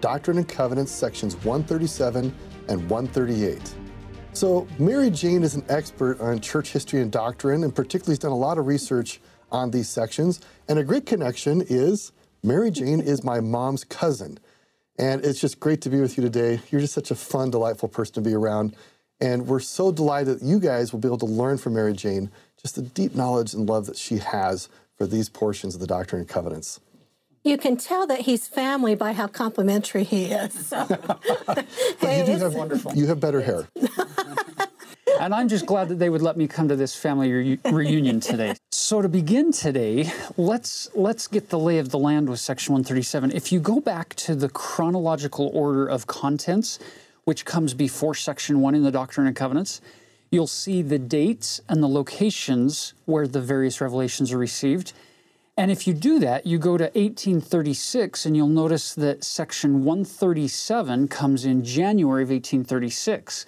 Doctrine and Covenants sections 137 and 138. So, Mary Jane is an expert on church history and doctrine, and particularly has done a lot of research on these sections. And a great connection is Mary Jane is my mom's cousin. And it's just great to be with you today. You're just such a fun, delightful person to be around. And we're so delighted that you guys will be able to learn from Mary Jane just the deep knowledge and love that she has for these portions of the Doctrine and Covenants. You can tell that he's family by how complimentary he is. So. hey, you, have, wonderful. you have better hair. and I'm just glad that they would let me come to this family re- reunion today. So to begin today, let's let's get the lay of the land with section 137. If you go back to the chronological order of contents, which comes before section 1 in the Doctrine and Covenants, you'll see the dates and the locations where the various revelations are received. And if you do that, you go to 1836 and you'll notice that section 137 comes in January of 1836.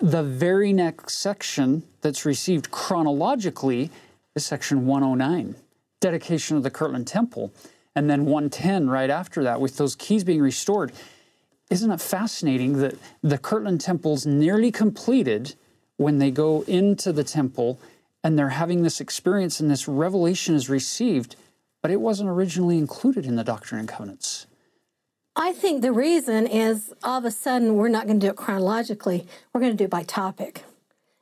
The very next section that's received chronologically is section 109, dedication of the Kirtland Temple, and then 110 right after that with those keys being restored. Isn't it fascinating that the Kirtland Temple's nearly completed when they go into the temple and they're having this experience and this revelation is received, but it wasn't originally included in the Doctrine and Covenants. I think the reason is all of a sudden we're not going to do it chronologically. We're going to do it by topic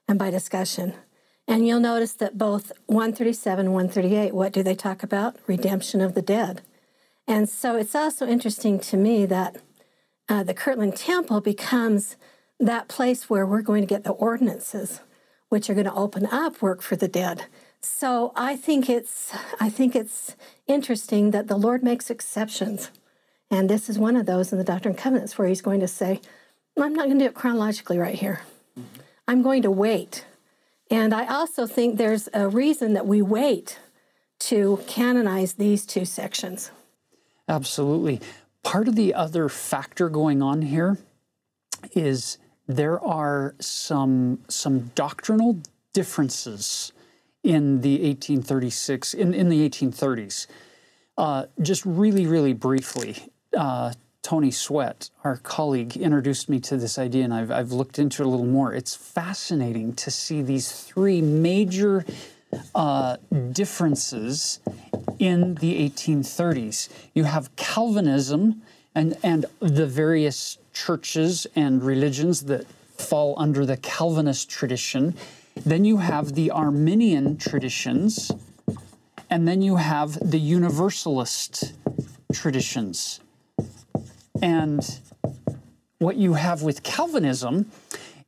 and by discussion. And you'll notice that both 137 and 138, what do they talk about? Redemption of the dead. And so it's also interesting to me that uh, the Kirtland Temple becomes that place where we're going to get the ordinances which are going to open up work for the dead. So I think it's I think it's interesting that the Lord makes exceptions. And this is one of those in the Doctrine and Covenants where he's going to say, I'm not going to do it chronologically right here. Mm-hmm. I'm going to wait. And I also think there's a reason that we wait to canonize these two sections. Absolutely. Part of the other factor going on here is there are some some doctrinal differences in the 1836 in, in the 1830s. Uh, just really, really briefly, uh, Tony Sweat, our colleague, introduced me to this idea, and I've, I've looked into it a little more. It's fascinating to see these three major uh, differences in the 1830s. You have Calvinism and, and the various churches and religions that fall under the Calvinist tradition. Then you have the Arminian traditions, and then you have the Universalist traditions. And what you have with Calvinism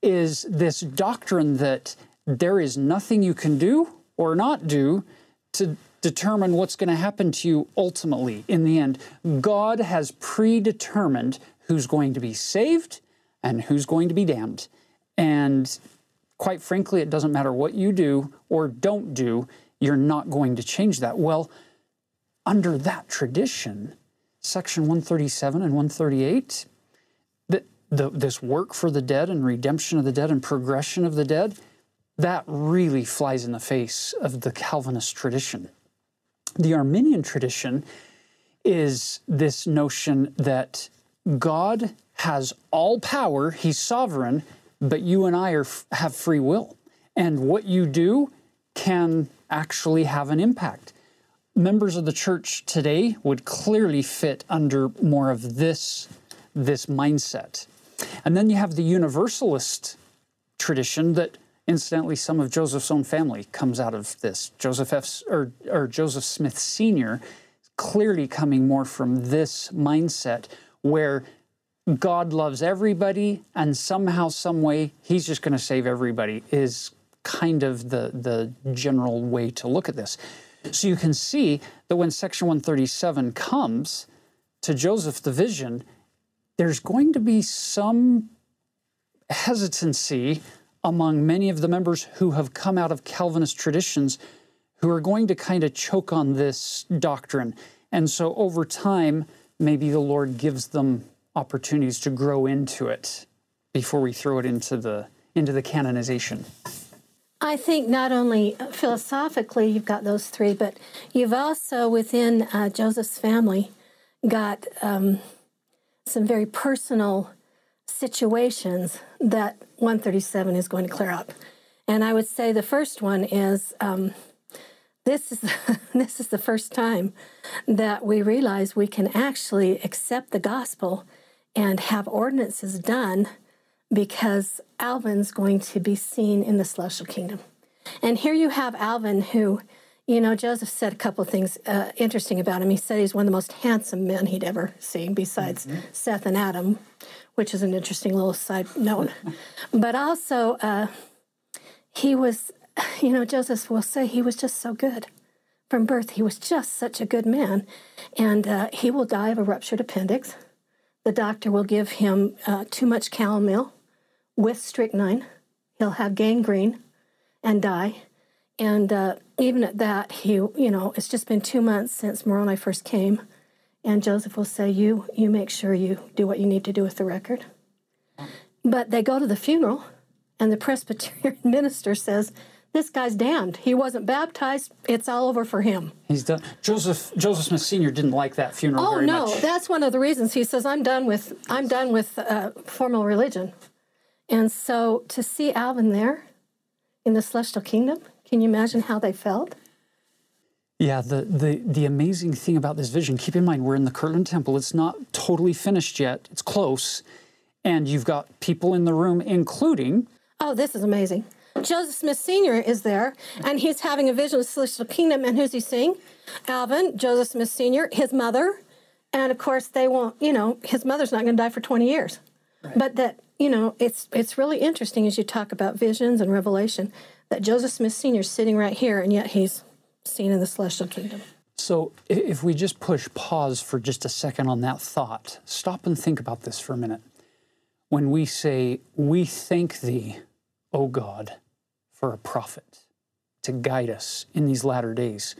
is this doctrine that there is nothing you can do or not do to determine what's going to happen to you ultimately in the end. God has predetermined who's going to be saved and who's going to be damned. And quite frankly, it doesn't matter what you do or don't do, you're not going to change that. Well, under that tradition, section 137 and 138, the, the, this work for the dead and redemption of the dead and progression of the dead, that really flies in the face of the Calvinist tradition. The Arminian tradition is this notion that God has all power, He's sovereign, but you and I are, have free will. And what you do can actually have an impact. Members of the church today would clearly fit under more of this, this mindset. And then you have the universalist tradition that incidentally some of Joseph's own family comes out of this. Joseph F. or, or Joseph Smith Sr. clearly coming more from this mindset where God loves everybody and somehow, some way, he's just going to save everybody is kind of the, the general way to look at this. So you can see that when section 137 comes to Joseph the vision, there's going to be some hesitancy among many of the members who have come out of Calvinist traditions who are going to kind of choke on this doctrine. And so over time, maybe the Lord gives them opportunities to grow into it before we throw it into the into the canonization. I think not only philosophically you've got those three, but you've also within uh, Joseph's family got um, some very personal situations that 137 is going to clear up. And I would say the first one is um, this is this is the first time that we realize we can actually accept the gospel and have ordinances done because Alvin's going to be seen in the celestial kingdom. And here you have Alvin, who, you know, Joseph said a couple of things uh, interesting about him. He said he's one of the most handsome men he'd ever seen, besides mm-hmm. Seth and Adam, which is an interesting little side note. but also, uh, he was, you know, Joseph will say he was just so good. From birth, he was just such a good man. And uh, he will die of a ruptured appendix. The doctor will give him uh, too much calomel with strychnine. He'll have gangrene and die. And uh, even at that, he, you know, it's just been two months since Moroni first came, and Joseph will say, "You, you make sure you do what you need to do with the record." But they go to the funeral, and the Presbyterian minister says, "This guy's damned. He wasn't baptized. It's all over for him." He's done. Joseph Joseph Smith Senior didn't like that funeral. Oh no, much. that's one of the reasons he says, "I'm done with I'm done with uh, formal religion." And so to see Alvin there in the celestial kingdom, can you imagine how they felt? Yeah, the, the, the amazing thing about this vision, keep in mind we're in the Kirtland Temple. It's not totally finished yet, it's close. And you've got people in the room, including. Oh, this is amazing. Joseph Smith Sr. is there, and he's having a vision of the celestial kingdom. And who's he seeing? Alvin, Joseph Smith Sr., his mother. And of course, they won't, you know, his mother's not going to die for 20 years. Right. But that you know, it's it's really interesting as you talk about visions and revelation that Joseph Smith Sr. is sitting right here, and yet he's seen in the celestial kingdom. So, if we just push pause for just a second on that thought, stop and think about this for a minute. When we say, We thank thee, O God, a prophet to guide us in these latter days,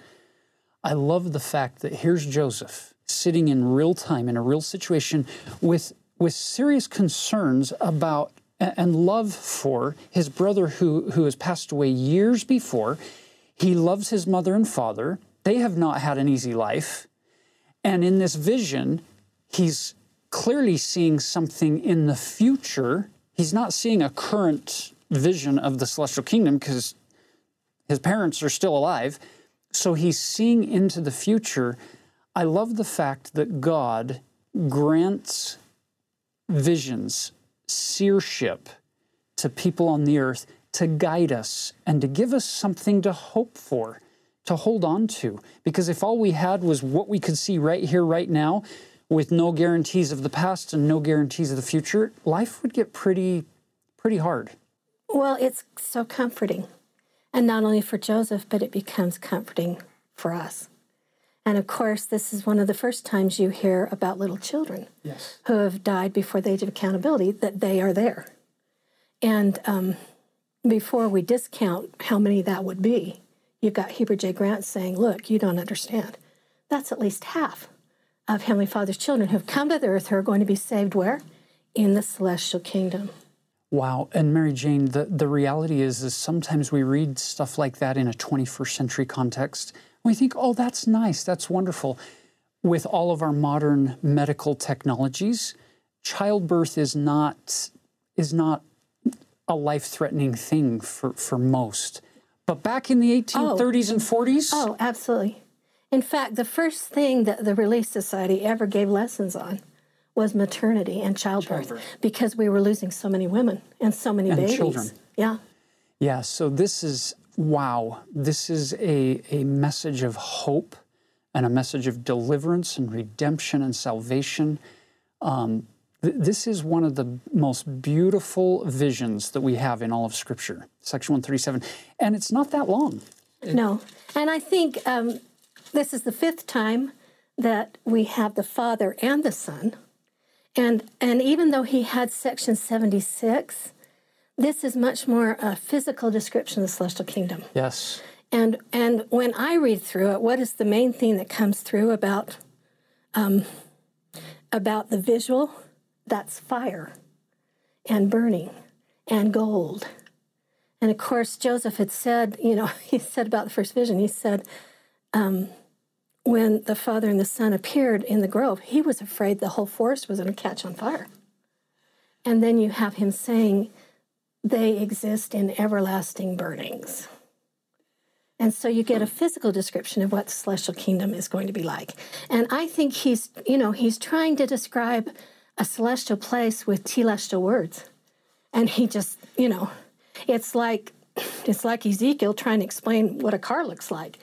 I love the fact that here's Joseph sitting in real time in a real situation with with serious concerns about and love for his brother who, who has passed away years before. He loves his mother and father. They have not had an easy life. And in this vision, he's clearly seeing something in the future. He's not seeing a current vision of the celestial kingdom because his parents are still alive. So he's seeing into the future. I love the fact that God grants visions, seership to people on the earth to guide us and to give us something to hope for, to hold on to. Because if all we had was what we could see right here, right now, with no guarantees of the past and no guarantees of the future, life would get pretty, pretty hard. Well, it's so comforting. And not only for Joseph, but it becomes comforting for us. And of course, this is one of the first times you hear about little children yes. who have died before the age of accountability, that they are there. And um, before we discount how many that would be, you've got Heber J. Grant saying, Look, you don't understand. That's at least half of Heavenly Father's children who have come to the earth who are going to be saved where? In the celestial kingdom. Wow. And Mary Jane, the, the reality is, is sometimes we read stuff like that in a 21st century context we think, oh, that's nice, that's wonderful. With all of our modern medical technologies, childbirth is not is not a life-threatening thing for, for most. But back in the 1830s oh. and 40s? Oh, absolutely. In fact, the first thing that the Relief Society ever gave lessons on was maternity and childbirth, childbirth. because we were losing so many women and so many and babies. children. Yeah. Yeah, so this is wow, this is a, a message of hope and a message of deliverance and redemption and salvation. Um, th- this is one of the most beautiful visions that we have in all of Scripture, section 137. And it's not that long. No. And I think um, this is the fifth time that we have the Father and the Son. And, and even though he had section 76, this is much more a physical description of the celestial kingdom. Yes. And, and when I read through it, what is the main thing that comes through about, um, about the visual? That's fire and burning and gold. And of course, Joseph had said, you know, he said about the first vision, he said, um, when the Father and the Son appeared in the grove, he was afraid the whole forest was going to catch on fire. And then you have him saying, they exist in everlasting burnings. And so you get a physical description of what the celestial kingdom is going to be like. And I think he's, you know, he's trying to describe a celestial place with telestial words. And he just, you know, it's like it's like Ezekiel trying to explain what a car looks like.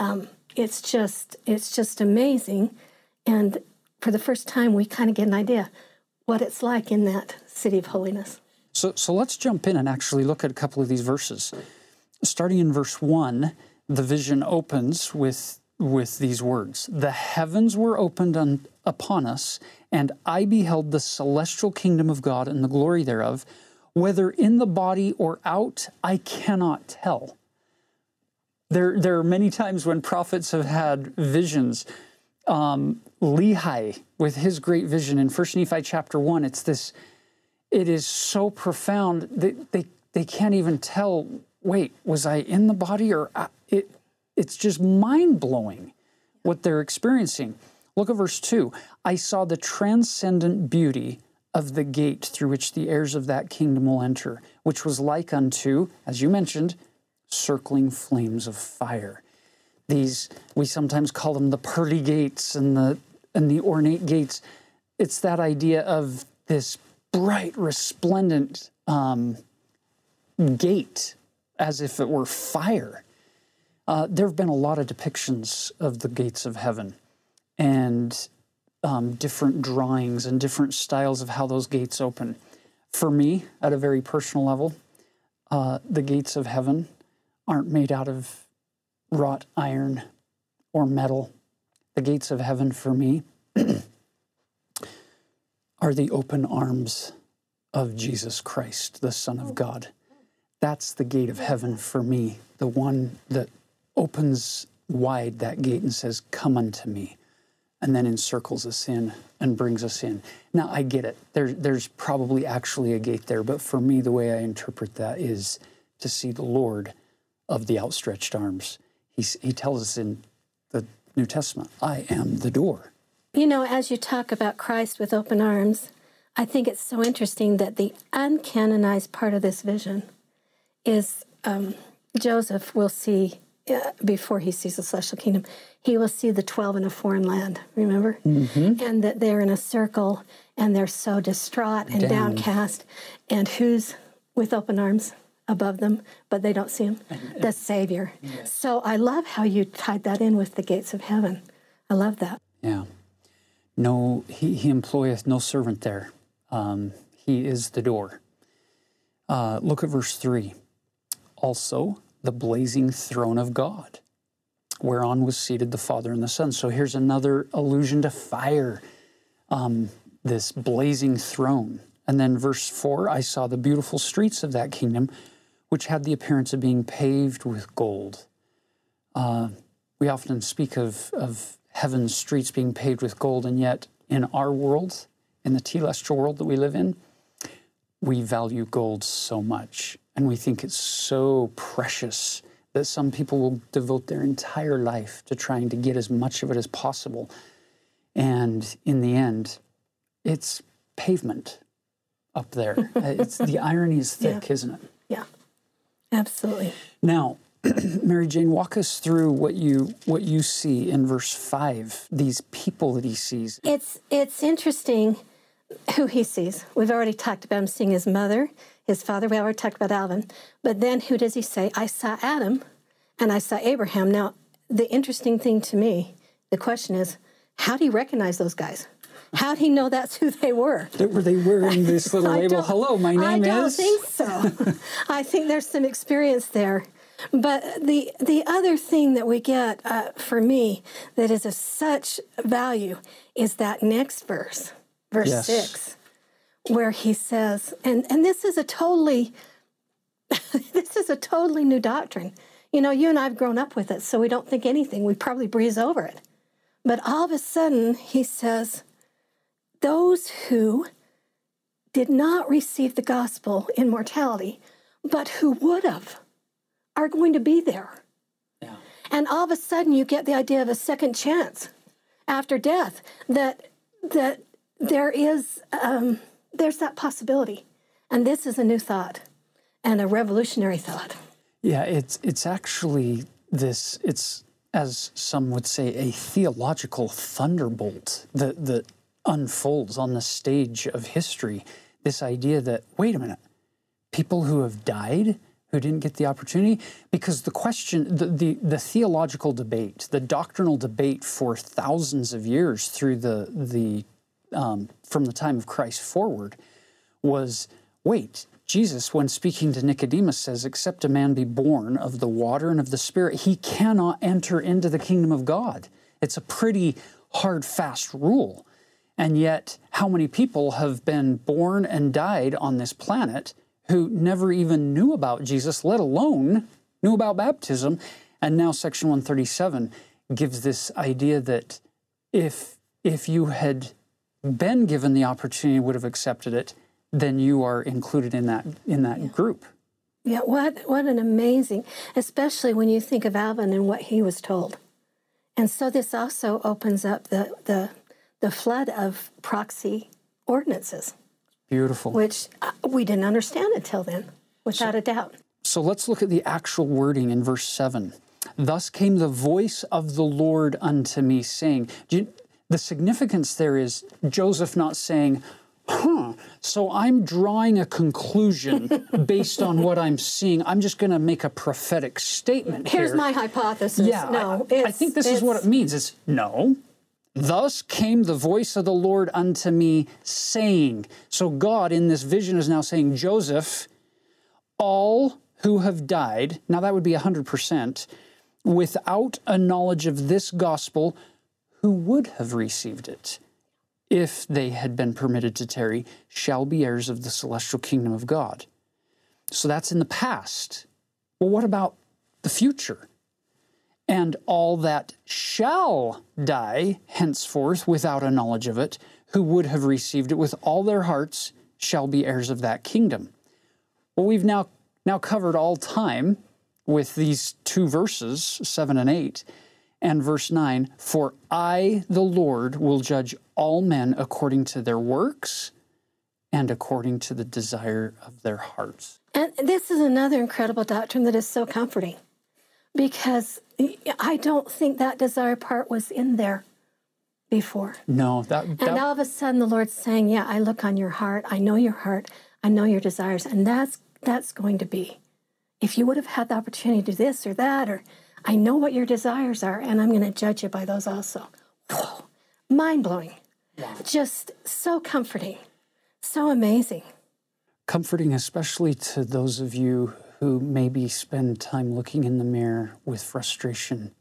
Um, it's just it's just amazing, and for the first time, we kind of get an idea what it's like in that city of holiness. So, so let's jump in and actually look at a couple of these verses. Starting in verse one, the vision opens with with these words: "The heavens were opened on, upon us, and I beheld the celestial kingdom of God and the glory thereof." Whether in the body or out, I cannot tell. There, there are many times when prophets have had visions. Um, Lehi, with his great vision in First Nephi chapter one, it's this. It is so profound that they they can't even tell. Wait, was I in the body or I, it? It's just mind blowing what they're experiencing. Look at verse two. I saw the transcendent beauty of the gate through which the heirs of that kingdom will enter, which was like unto, as you mentioned, circling flames of fire. These we sometimes call them the pearly gates and the and the ornate gates. It's that idea of this bright, resplendent um, gate, as if it were fire. Uh, there have been a lot of depictions of the gates of heaven, and um, different drawings and different styles of how those gates open. For me, at a very personal level, uh, the gates of heaven aren't made out of wrought iron or metal. The gates of heaven for me are the open arms of Jesus Christ, the Son of God. That's the gate of heaven for me, the one that opens wide that gate and says, Come unto me and then encircles us in and brings us in. Now, I get it. There, there's probably actually a gate there, but for me, the way I interpret that is to see the Lord of the outstretched arms. He's, he tells us in the New Testament, I am the door. You know, as you talk about Christ with open arms, I think it's so interesting that the uncanonized part of this vision is um, Joseph will see uh, before he sees the celestial kingdom, he will see the 12 in a foreign land, remember? Mm-hmm. And that they're in a circle and they're so distraught and Down. downcast. And who's with open arms above them, but they don't see him? the Savior. So I love how you tied that in with the gates of heaven. I love that. Yeah. No, he, he employeth no servant there. Um, he is the door. Uh, look at verse 3. Also, the blazing throne of God, whereon was seated the Father and the Son. So here's another allusion to fire, um, this blazing throne. And then verse 4 I saw the beautiful streets of that kingdom, which had the appearance of being paved with gold. Uh, we often speak of, of heaven's streets being paved with gold, and yet in our world, in the telestial world that we live in, we value gold so much and we think it's so precious that some people will devote their entire life to trying to get as much of it as possible. And in the end, it's pavement up there. it's the irony is thick, yeah. isn't it? Yeah, absolutely. Now, Mary Jane, walk us through what you what you see in verse five. These people that he sees. It's it's interesting who he sees. We've already talked about him seeing his mother, his father. We already talked about Alvin. But then who does he say? I saw Adam and I saw Abraham. Now, the interesting thing to me, the question is, how do you recognize those guys? How do he know that's who they were? Were they wearing this little label? Hello, my name is. I don't think so. I think there's some experience there. But the the other thing that we get uh, for me that is of such value is that next verse verse Yes. 6, where he says, and, and this is a totally, this is a totally new doctrine. You know, you and I have grown up with it, so we don't think anything. We probably breeze over it. But all of a sudden, he says, those who did not receive the gospel in mortality, but who would have, are going to be there. Yeah. And all of a sudden, you get the idea of a second chance after death. That that there is um, there's that possibility, and this is a new thought and a revolutionary thought. Yeah, it's it's actually this. It's as some would say a theological thunderbolt that that unfolds on the stage of history. This idea that wait a minute, people who have died who didn't get the opportunity because the question the, the, the theological debate the doctrinal debate for thousands of years through the the um, from the time of christ forward was wait jesus when speaking to nicodemus says except a man be born of the water and of the spirit he cannot enter into the kingdom of god it's a pretty hard fast rule and yet how many people have been born and died on this planet who never even knew about Jesus, let alone knew about baptism. And now Section 137 gives this idea that if if you had been given the opportunity, would have accepted it, then you are included in that in that group. Yeah, what what an amazing, especially when you think of Alvin and what he was told. And so this also opens up the the the flood of proxy ordinances, Beautiful. which uh, we didn't understand until then, without a doubt. So let's look at the actual wording in verse 7. Thus came the voice of the Lord unto me, saying, the significance there is Joseph not saying, huh, so I'm drawing a conclusion based on what I'm seeing. I'm just going to make a prophetic statement Here's here. my hypothesis. Yeah, no, I, I think this is what it means. It's no. Thus came the voice of the Lord unto me, saying. So God in this vision is now saying, Joseph, all who have died, now that would be 100%, without a knowledge of this gospel, who would have received it if they had been permitted to tarry, shall be heirs of the celestial kingdom of God. So that's in the past. Well, what about the future? And all that shall die henceforth without a knowledge of it, who would have received it with all their hearts, shall be heirs of that kingdom. Well, we've now now covered all time with these two verses, seven and eight, and verse nine. For I, the Lord, will judge all men according to their works and according to the desire of their hearts. And this is another incredible doctrine that is so comforting because I don't think that desire part was in there before. No, that, And that all of a sudden the Lord's saying, Yeah, I look on your heart. I know your heart. I know your desires. And that's that's going to be. If you would have had the opportunity to do this or that, or I know what your desires are, and I'm going to judge you by those also. Whoa. Mind blowing. yeah. Just so comforting. So amazing. comforting, especially to those of you who maybe spend time looking in the mirror with frustration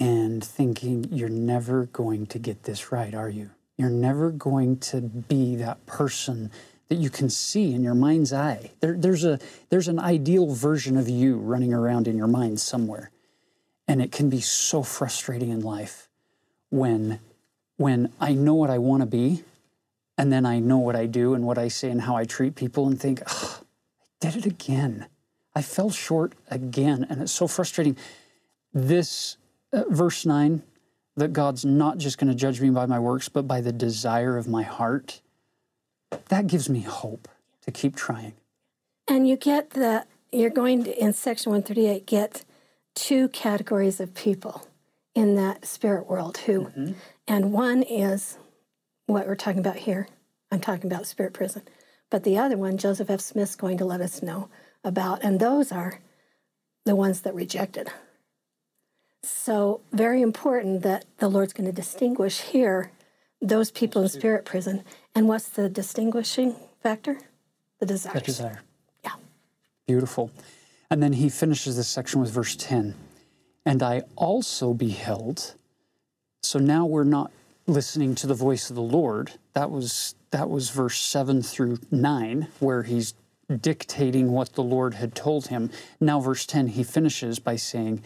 and thinking you're never going to get this right, are you? You're never going to be that person that you can see in your mind's eye. There, there's a there's an ideal version of you running around in your mind somewhere, and it can be so frustrating in life when when I know what I want to be, and then I know what I do and what I say and how I treat people and think, "Ugh, I did it again. I fell short again. And it's so frustrating. This uh, verse 9, that God's not just going to judge me by my works, but by the desire of my heart, that gives me hope to keep trying. And you get the, you're going to, in section 138, get two categories of people in that spirit world who, and one is what we're talking about here. I'm talking about spirit prison. But the other one, Joseph F. Smith's going to let us know about, and those are the ones that rejected. So, very important that the Lord's going to distinguish here those people in spirit prison. And what's the distinguishing factor? The desires. That desire. Yeah. Beautiful. And then he finishes this section with verse 10. And I also beheld. So now we're not listening to the voice of the Lord. That was that was verse 7 through 9 where he's dictating what the Lord had told him. Now verse 10 he finishes by saying,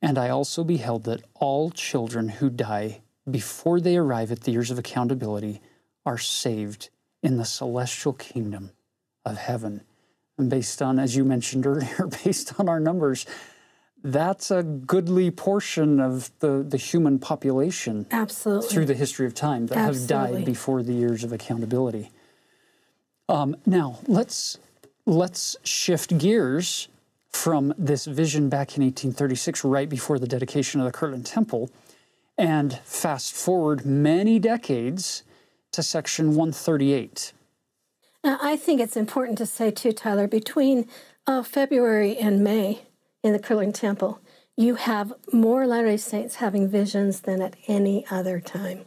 "And I also beheld that all children who die before they arrive at the years of accountability are saved in the celestial kingdom of heaven." And based on as you mentioned earlier, based on our numbers, that's a goodly portion of the, the human population Absolutely. through the history of time that Absolutely. have died before the years of accountability. Um, now let's let's shift gears from this vision back in 1836, right before the dedication of the Kirtland Temple, and fast forward many decades to section 138. Now, I think it's important to say too, Tyler, between uh, February and May in the Kirtland Temple, you have more Latter-day Saints having visions than at any other time.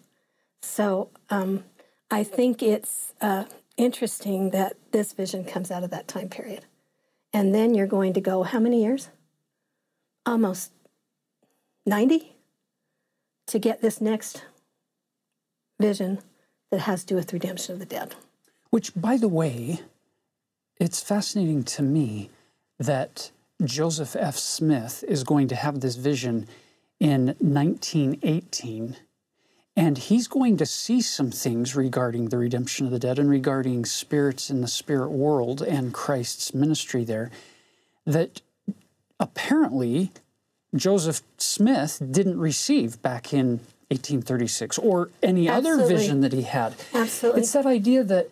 So um, I think it's uh, interesting that this vision comes out of that time period. And then you're going to go how many years? Almost 90 to get this next vision that has to do with redemption of the dead. Which, by the way, it's fascinating to me that Joseph F. Smith is going to have this vision in 1918, and he's going to see some things regarding the redemption of the dead and regarding spirits in the spirit world and Christ's ministry there that apparently Joseph Smith didn't receive back in 1836 or any other vision that he had. Absolutely. It's that idea that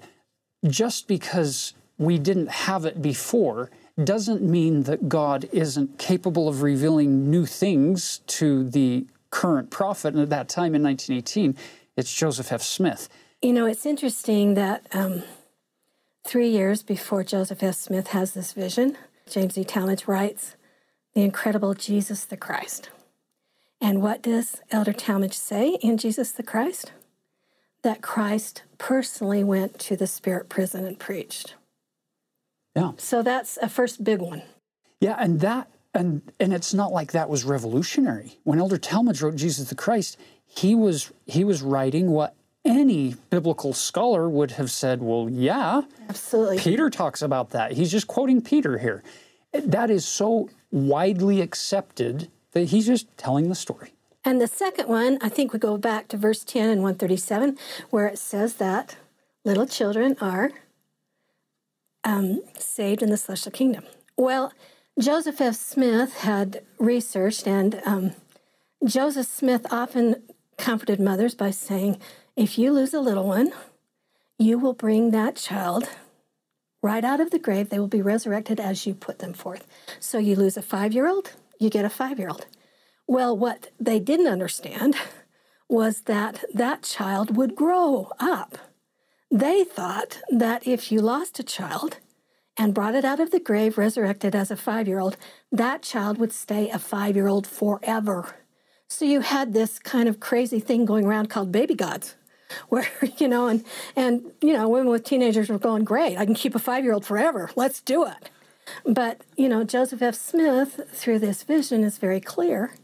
just because we didn't have it before doesn't mean that God isn't capable of revealing new things to the current prophet. And at that time in 1918, it's Joseph F. Smith. You know, it's interesting that um, three years before Joseph F. Smith has this vision, James E. Talmage writes, The Incredible Jesus the Christ. And what does Elder Talmage say in Jesus the Christ? That Christ personally went to the spirit prison and preached. Yeah. So that's a first big one. Yeah, and that and and it's not like that was revolutionary. When Elder Talmage wrote Jesus the Christ, he was he was writing what any biblical scholar would have said, well, yeah, Absolutely. Peter talks about that. He's just quoting Peter here. That is so widely accepted that he's just telling the story. And the second one, I think we go back to verse 10 and 137, where it says that little children are um, saved in the celestial kingdom. Well, Joseph F. Smith had researched, and um, Joseph Smith often comforted mothers by saying, If you lose a little one, you will bring that child right out of the grave. They will be resurrected as you put them forth. So you lose a five year old, you get a five year old. Well, what they didn't understand was that that child would grow up. They thought that if you lost a child and brought it out of the grave, resurrected as a five year old, that child would stay a five year old forever. So you had this kind of crazy thing going around called baby gods. Where, you know, and, and, you know, women with teenagers were going, great, I can keep a five year old forever. Let's do it. But, you know, Joseph F. Smith, through this vision, is very clear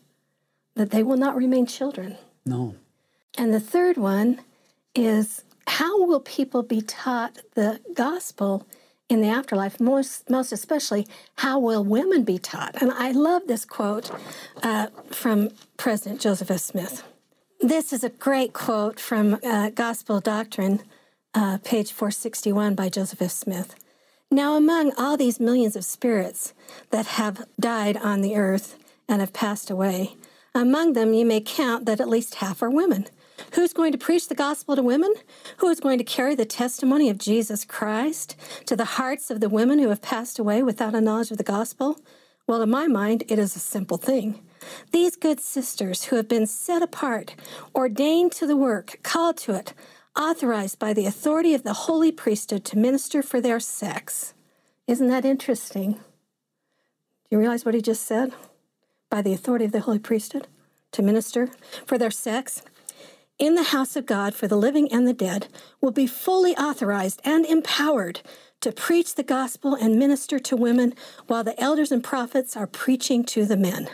that they will not remain children. No. And the third one is how will people be taught the gospel in the afterlife? Most, most especially, how will women be taught? And I love this quote uh, from President Joseph F. Smith. This is a great quote from uh, Gospel Doctrine, uh, page 461 by Joseph F. Smith. Now, among all these millions of spirits that have died on the earth and have passed away, among them you may count that at least half are women. Who's going to preach the gospel to women? Who is going to carry the testimony of Jesus Christ to the hearts of the women who have passed away without a knowledge of the gospel? Well, in my mind, it is a simple thing. These good sisters who have been set apart, ordained to the work, called to it, authorized by the authority of the holy priesthood to minister for their sex. Isn't that interesting? Do you realize what he just said? By the authority of the holy priesthood to minister for their sex in the house of God for the living and the dead will be fully authorized and empowered to preach the gospel and minister to women while the elders and prophets are preaching to the men.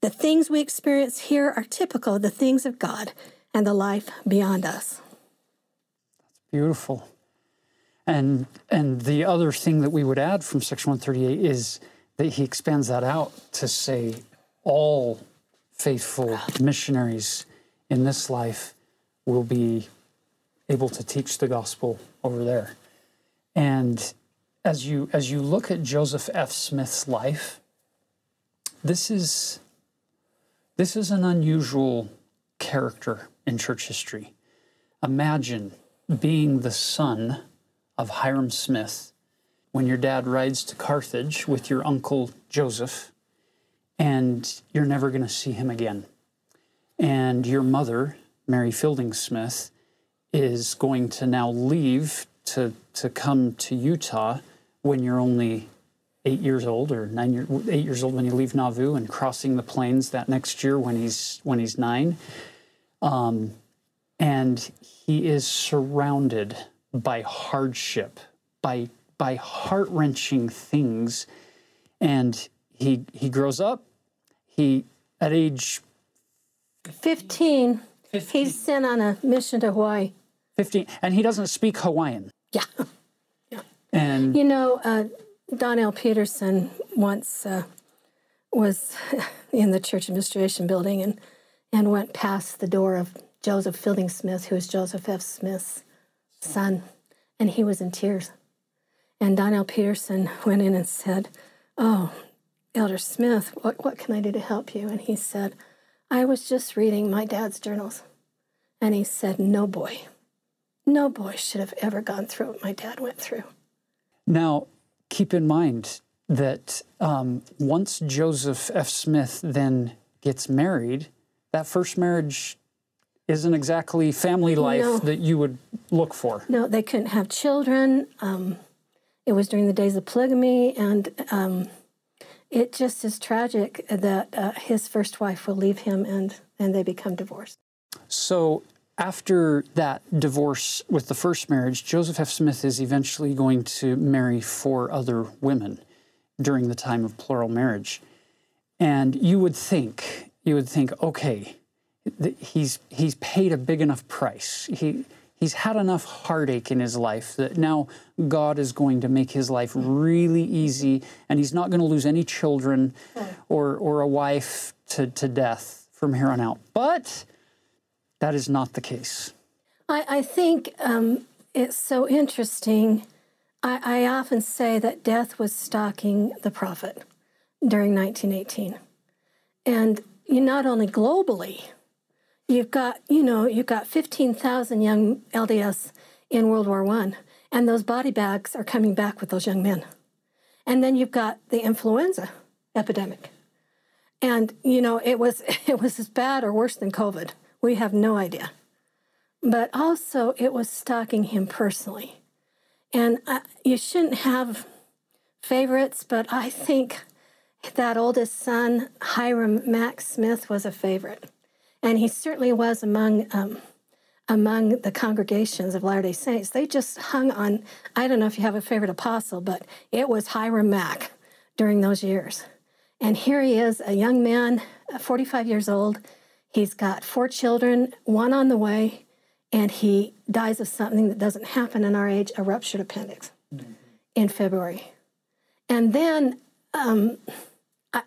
The things we experience here are typical of the things of God and the life beyond us. That's beautiful. And and the other thing that we would add from section 138 is that he expands that out to say all faithful missionaries in this life will be able to teach the gospel over there. And as you as you look at Joseph F. Smith's life, this is this is an unusual character in church history. Imagine being the son of Hyrum Smith when your dad rides to Carthage with your uncle Joseph and you're never going to see him again. And your mother, Mary Fielding Smith, is going to now leave to, to come to Utah when you're only eight years old or nine year, eight years old when you leave Nauvoo and crossing the plains that next year when he's when he's nine. Um, and he is surrounded by hardship, by by heart wrenching things, and he he grows up. He at age 15, 15. he's sent on a mission to Hawaii. 15 and he doesn't speak Hawaiian. Yeah. yeah. And You know, uh, Donnell Peterson once uh, was in the church administration building and, and went past the door of Joseph Fielding Smith, who was Joseph F. Smith's son, and he was in tears. And Donnell Peterson went in and said, Oh, Elder Smith, what, what can I do to help you? And he said, I was just reading my dad's journals. And he said, No boy, no boy should have ever gone through what my dad went through. Now, keep in mind that um, once Joseph F. Smith then gets married, that first marriage isn't exactly family life No. that you would look for. No, they couldn't have children. Um, it was during the days of polygamy, and um, it just is tragic that uh, his first wife will leave him, and and they become divorced. So, after that divorce with the first marriage, Joseph F. Smith is eventually going to marry four other women during the time of plural marriage. And you would think, you would think, okay, he's he's paid a big enough price. He he's had enough heartache in his life that now God is going to make his life really easy, and he's not going to lose any children or or a wife to, to death from here on out. But that is not the case. I, I think um, it's so interesting. I, I often say that death was stalking the prophet during 1918. And not only globally, you've got, you know, you've got 15,000 young LDS in World War One, and those body bags are coming back with those young men. And then you've got the influenza epidemic. And, you know, it was it was as bad or worse than COVID. We have no idea but also it was stalking him personally. And I, you shouldn't have favorites, but I think that oldest son, Hyrum Mack Smith, was a favorite, and he certainly was among um, among the congregations of Latter Day Saints. They just hung on. I don't know if you have a favorite apostle, but it was Hyrum Mack during those years. And here he is, a young man, uh, 45 years old. He's got four children, one on the way, and he dies of something that doesn't happen in our age a ruptured appendix in February. And then um, I,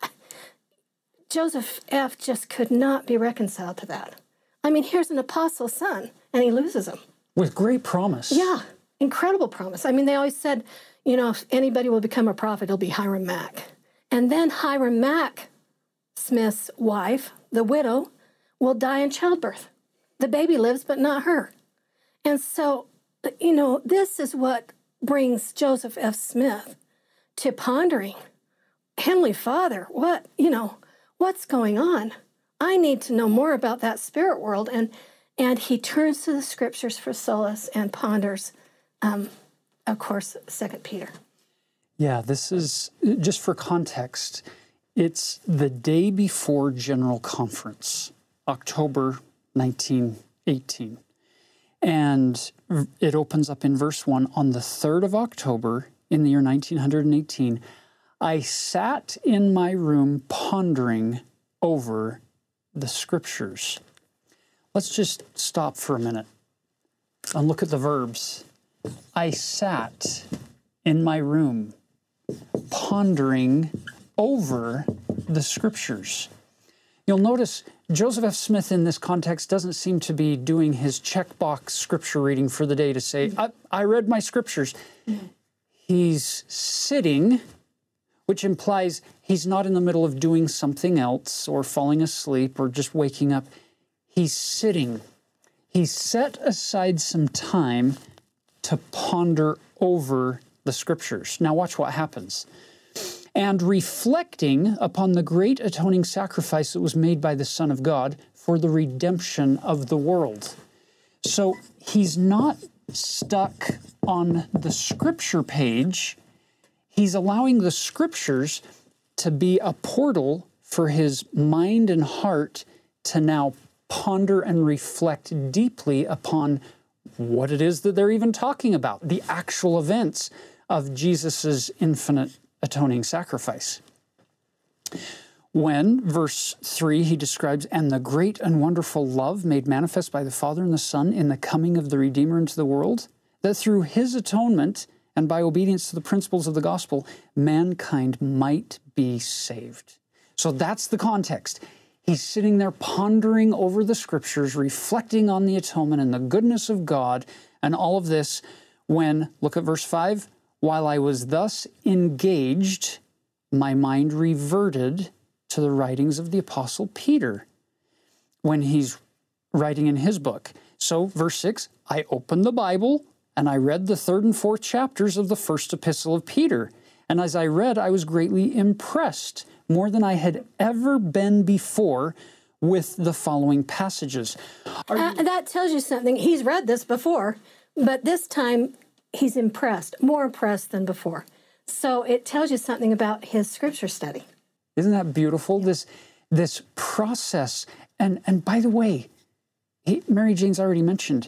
Joseph F. just could not be reconciled to that. I mean, here's an apostle's son, and he loses him. With great promise. Yeah, incredible promise. I mean, they always said, you know, if anybody will become a prophet, it'll be Hyrum Mack. And then Hyrum Mack, Smith's wife, the widow, will die in childbirth. The baby lives, but not her. And so, you know, this is what brings Joseph F. Smith to pondering Heavenly Father, what, you know, what's going on? I need to know more about that spirit world. And and he turns to the scriptures for solace and ponders, um, of course, Second Peter. Yeah, this is just for context. It's the day before General Conference, October 1918. And it opens up in verse 1 on the 3rd of October in the year 1918. I sat in my room pondering over the scriptures. Let's just stop for a minute and look at the verbs. I sat in my room pondering over the scriptures. You'll notice Joseph F. Smith in this context doesn't seem to be doing his checkbox scripture reading for the day to say, I, I read my scriptures. He's sitting, which implies he's not in the middle of doing something else or falling asleep or just waking up. He's sitting. He set aside some time to ponder over the scriptures. Now, watch what happens and reflecting upon the great atoning sacrifice that was made by the Son of God for the redemption of the world. So he's not stuck on the scripture page, he's allowing the scriptures to be a portal for his mind and heart to now ponder and reflect deeply upon what it is that they're even talking about, the actual events of Jesus' infinite atoning sacrifice. When, verse 3, he describes, and the great and wonderful love made manifest by the Father and the Son in the coming of the Redeemer into the world, that through his atonement and by obedience to the principles of the gospel, mankind might be saved. So that's the context. He's sitting there pondering over the scriptures, reflecting on the atonement and the goodness of God and all of this when, look at verse 5, while I was thus engaged, my mind reverted to the writings of the Apostle Peter when he's writing in his book. So, verse 6 I opened the Bible and I read the third and fourth chapters of the first epistle of Peter. And as I read, I was greatly impressed, more than I had ever been before, with the following passages. Uh, that tells you something. He's read this before, but this time he's impressed, more impressed than before. So it tells you something about his scripture study. Isn't that beautiful? This this process. And and by the way, he, Mary Jane's already mentioned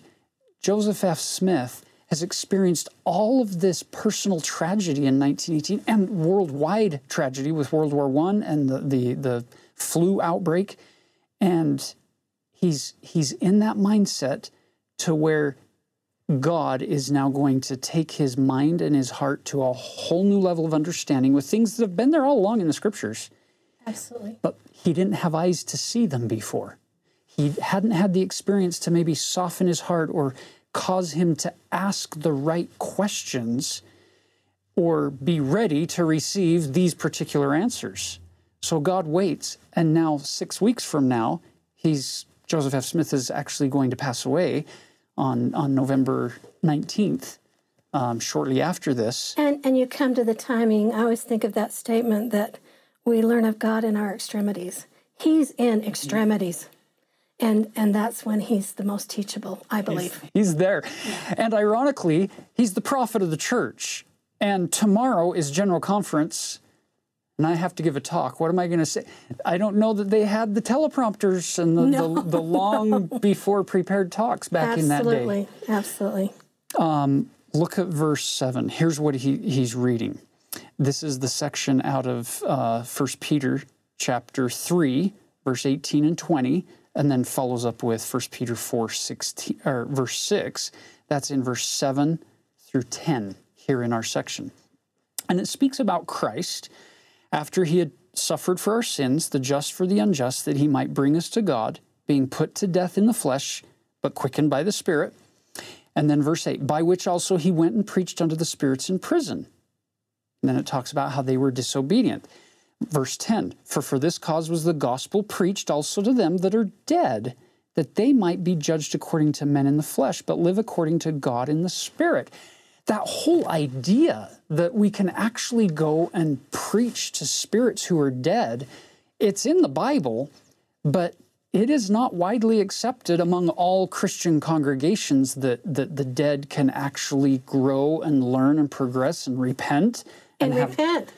Joseph F. Smith has experienced all of this personal tragedy in 1918 and worldwide tragedy with World War I and the, the, the flu outbreak. And he's he's in that mindset to where God is now going to take his mind and his heart to a whole new level of understanding with things that have been there all along in the scriptures. Absolutely. But he didn't have eyes to see them before. He hadn't had the experience to maybe soften his heart or cause him to ask the right questions or be ready to receive these particular answers. So God waits, and now, six weeks from now, he's Joseph F. Smith is actually going to pass away on, on November 19th, um, shortly after this. And, and you come to the timing. I always think of that statement that we learn of God in our extremities. He's in extremities. And, and that's when he's the most teachable, I believe. He's, he's there. And ironically, he's the prophet of the church. And tomorrow is General Conference and I have to give a talk. What am I going to say? I don't know that they had the teleprompters and the, no. the, the, long before prepared talks back absolutely, in that day. Absolutely. Um, look at verse 7. Here's what he, he's reading. This is the section out of uh, 1 Peter chapter 3, verse 18 and 20, and then follows up with 1 Peter 4, 16, or verse 6. That's in verse 7 through 10 here in our section. And it speaks about Christ after he had suffered for our sins, the just for the unjust, that he might bring us to God, being put to death in the flesh, but quickened by the Spirit. And then verse 8, by which also he went and preached unto the spirits in prison. And then it talks about how they were disobedient. Verse 10, for for this cause was the gospel preached also to them that are dead, that they might be judged according to men in the flesh, but live according to God in the Spirit that whole idea that we can actually go and preach to spirits who are dead, it's in the Bible, but it is not widely accepted among all Christian congregations that, that the dead can actually grow and learn and progress and repent. And, and repent.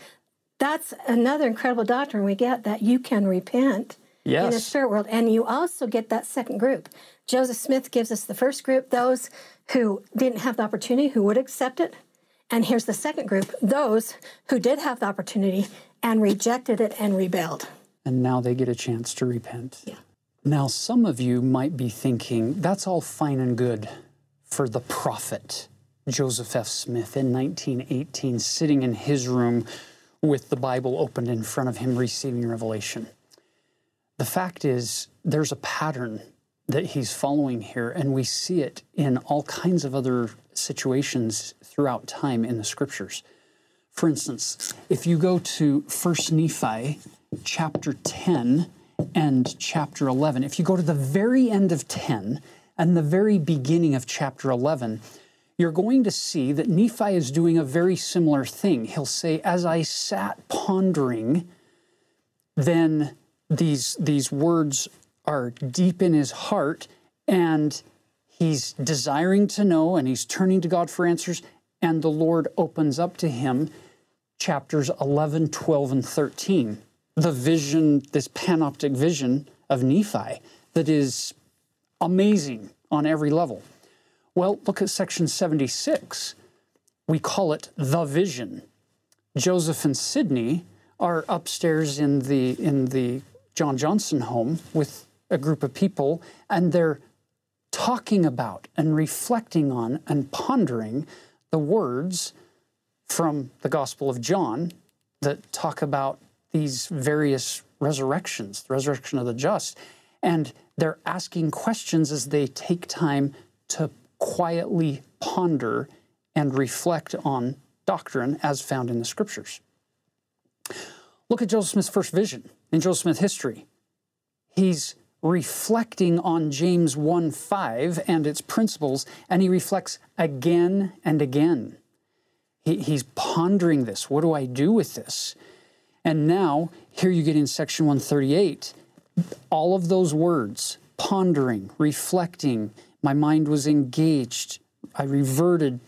That's another incredible doctrine we get that you can repent yes. in the spirit world. And you also get that second group. Joseph Smith gives us the first group, those who didn't have the opportunity, who would accept it. And here's the second group those who did have the opportunity and rejected it and rebelled. And now they get a chance to repent. Yeah. Now, some of you might be thinking that's all fine and good for the prophet Joseph F. Smith in 1918, sitting in his room with the Bible opened in front of him, receiving revelation. The fact is, there's a pattern that he's following here, and we see it in all kinds of other situations throughout time in the scriptures. For instance, if you go to 1 Nephi chapter 10 and chapter 11, if you go to the very end of 10 and the very beginning of chapter 11, you're going to see that Nephi is doing a very similar thing. He'll say, As I sat pondering, then these, these words are deep in his heart, and he's desiring to know, and he's turning to God for answers, and the Lord opens up to him chapters 11, 12, and 13. The vision, this panoptic vision of Nephi that is amazing on every level. Well, look at section 76. We call it the vision. Joseph and Sidney are upstairs in the in the John Johnson home with a group of people, and they're talking about and reflecting on and pondering the words from the Gospel of John that talk about these various resurrections, the resurrection of the just. And they're asking questions as they take time to quietly ponder and reflect on doctrine as found in the scriptures. Look at Joseph Smith's first vision in Joseph Smith history. He's reflecting on James 1 5 and its principles, and he reflects again and again. He, he's pondering this. What do I do with this? And now, here you get in section 138, all of those words pondering, reflecting, my mind was engaged. I reverted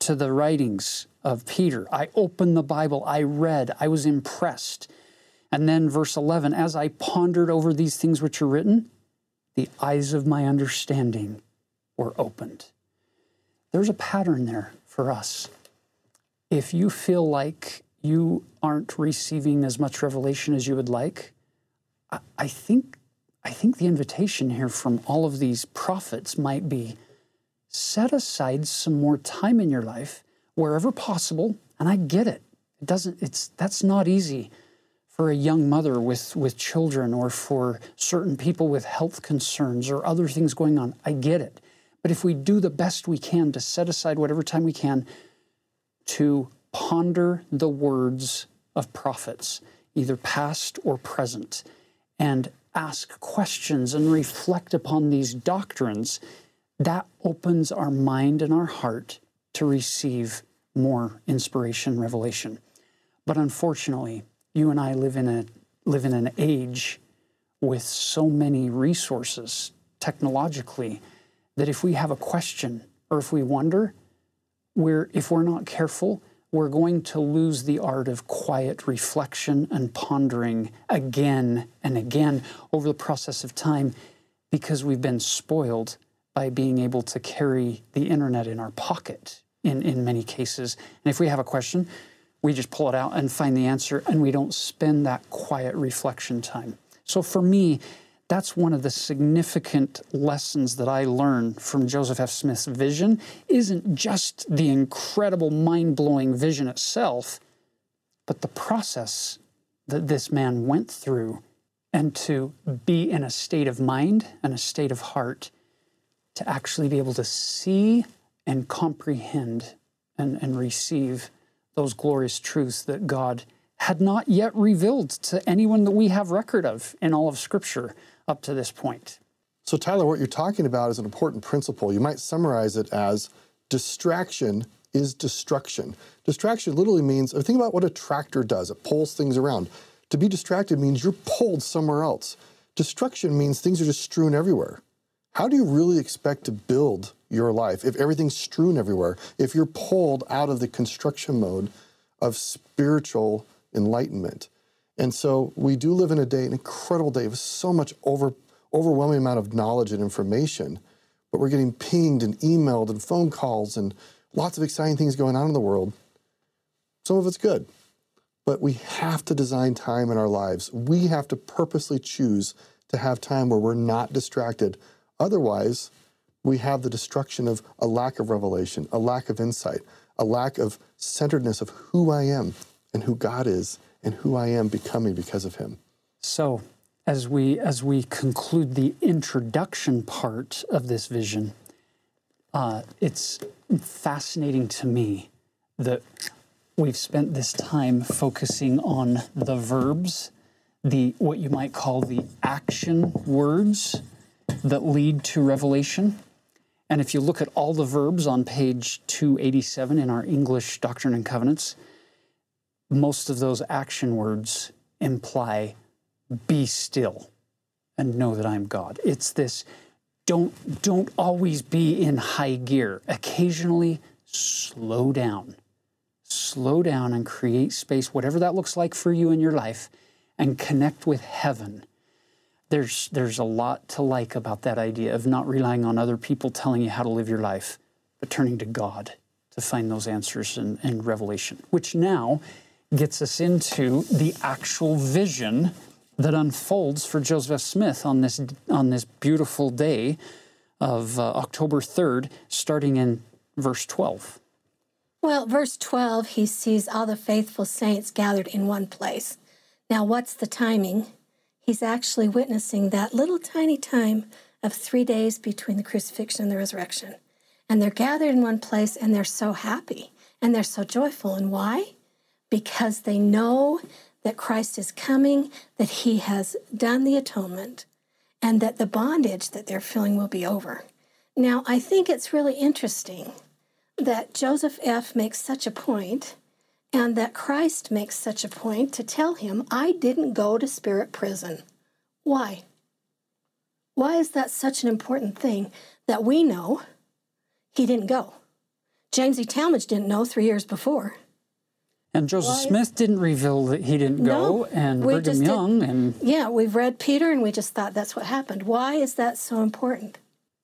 to the writings of Peter. I opened the Bible. I read. I was impressed. And then, verse 11, as I pondered over these things which are written, the eyes of my understanding were opened. There's a pattern there for us. If you feel like you aren't receiving as much revelation as you would like, I think I think the invitation here from all of these prophets might be set aside some more time in your life wherever possible, and I get it. It doesn't it's that's not easy for a young mother with with children or for certain people with health concerns or other things going on. I get it. But if we do the best we can to set aside whatever time we can to ponder the words of prophets, either past or present, and ask questions and reflect upon these doctrines, that opens our mind and our heart to receive more inspiration, revelation. But unfortunately, you and I live in a live in an age with so many resources technologically that if we have a question or if we wonder, we're if we're not careful, we're going to lose the art of quiet reflection and pondering again and again over the process of time because we've been spoiled by being able to carry the internet in our pocket in, in many cases. And if we have a question, we just pull it out and find the answer, and we don't spend that quiet reflection time. So for me, that's one of the significant lessons that I learned from Joseph F. Smith's vision isn't just the incredible mind-blowing vision itself, but the process that this man went through and to be in a state of mind and a state of heart to actually be able to see and comprehend and, and receive those glorious truths that God had not yet revealed to anyone that we have record of in all of Scripture up to this point. So, Tyler, what you're talking about is an important principle. You might summarize it as distraction is destruction. Distraction literally means, think about what a tractor does it pulls things around. To be distracted means you're pulled somewhere else. Destruction means things are just strewn everywhere. How do you really expect to build your life if everything's strewn everywhere? If you're pulled out of the construction mode of spiritual enlightenment? And so we do live in a day, an incredible day with so much over, overwhelming amount of knowledge and information, but we're getting pinged and emailed and phone calls and lots of exciting things going on in the world. Some of it's good, but we have to design time in our lives. We have to purposely choose to have time where we're not distracted. Otherwise, we have the destruction of a lack of revelation, a lack of insight, a lack of centeredness of who I am and who God is and who I am becoming because of him. So, as we as we conclude the introduction part of this vision, uh, it's fascinating to me that we've spent this time focusing on the verbs, the what you might call the action words that lead to revelation. And if you look at all the verbs on page 287 in our English Doctrine and Covenants, most of those action words imply be still and know that I'm God. It's this don't don't always be in high gear. Occasionally slow down. Slow down and create space whatever that looks like for you in your life and connect with heaven. There's there's a lot to like about that idea of not relying on other people telling you how to live your life, but turning to God to find those answers and, and revelation, which now gets us into the actual vision that unfolds for Joseph Smith on this on this beautiful day of uh, October 3rd, starting in verse 12. Well, verse 12, he sees all the faithful saints gathered in one place. Now, what's the timing? He's actually witnessing that little tiny time of three days between the crucifixion and the resurrection. And they're gathered in one place and they're so happy and they're so joyful. And why? Because they know that Christ is coming, that he has done the atonement, and that the bondage that they're feeling will be over. Now, I think it's really interesting that Joseph F. makes such a point and that Christ makes such a point to tell him, I didn't go to spirit prison. Why? Why is that such an important thing that we know he didn't go? James E. Talmage didn't know three years before. And Joseph Smith didn't reveal that he didn't No, go, and Brigham just did- Young, and Yeah, we've read Peter and we just thought that's what happened. Why is that so important?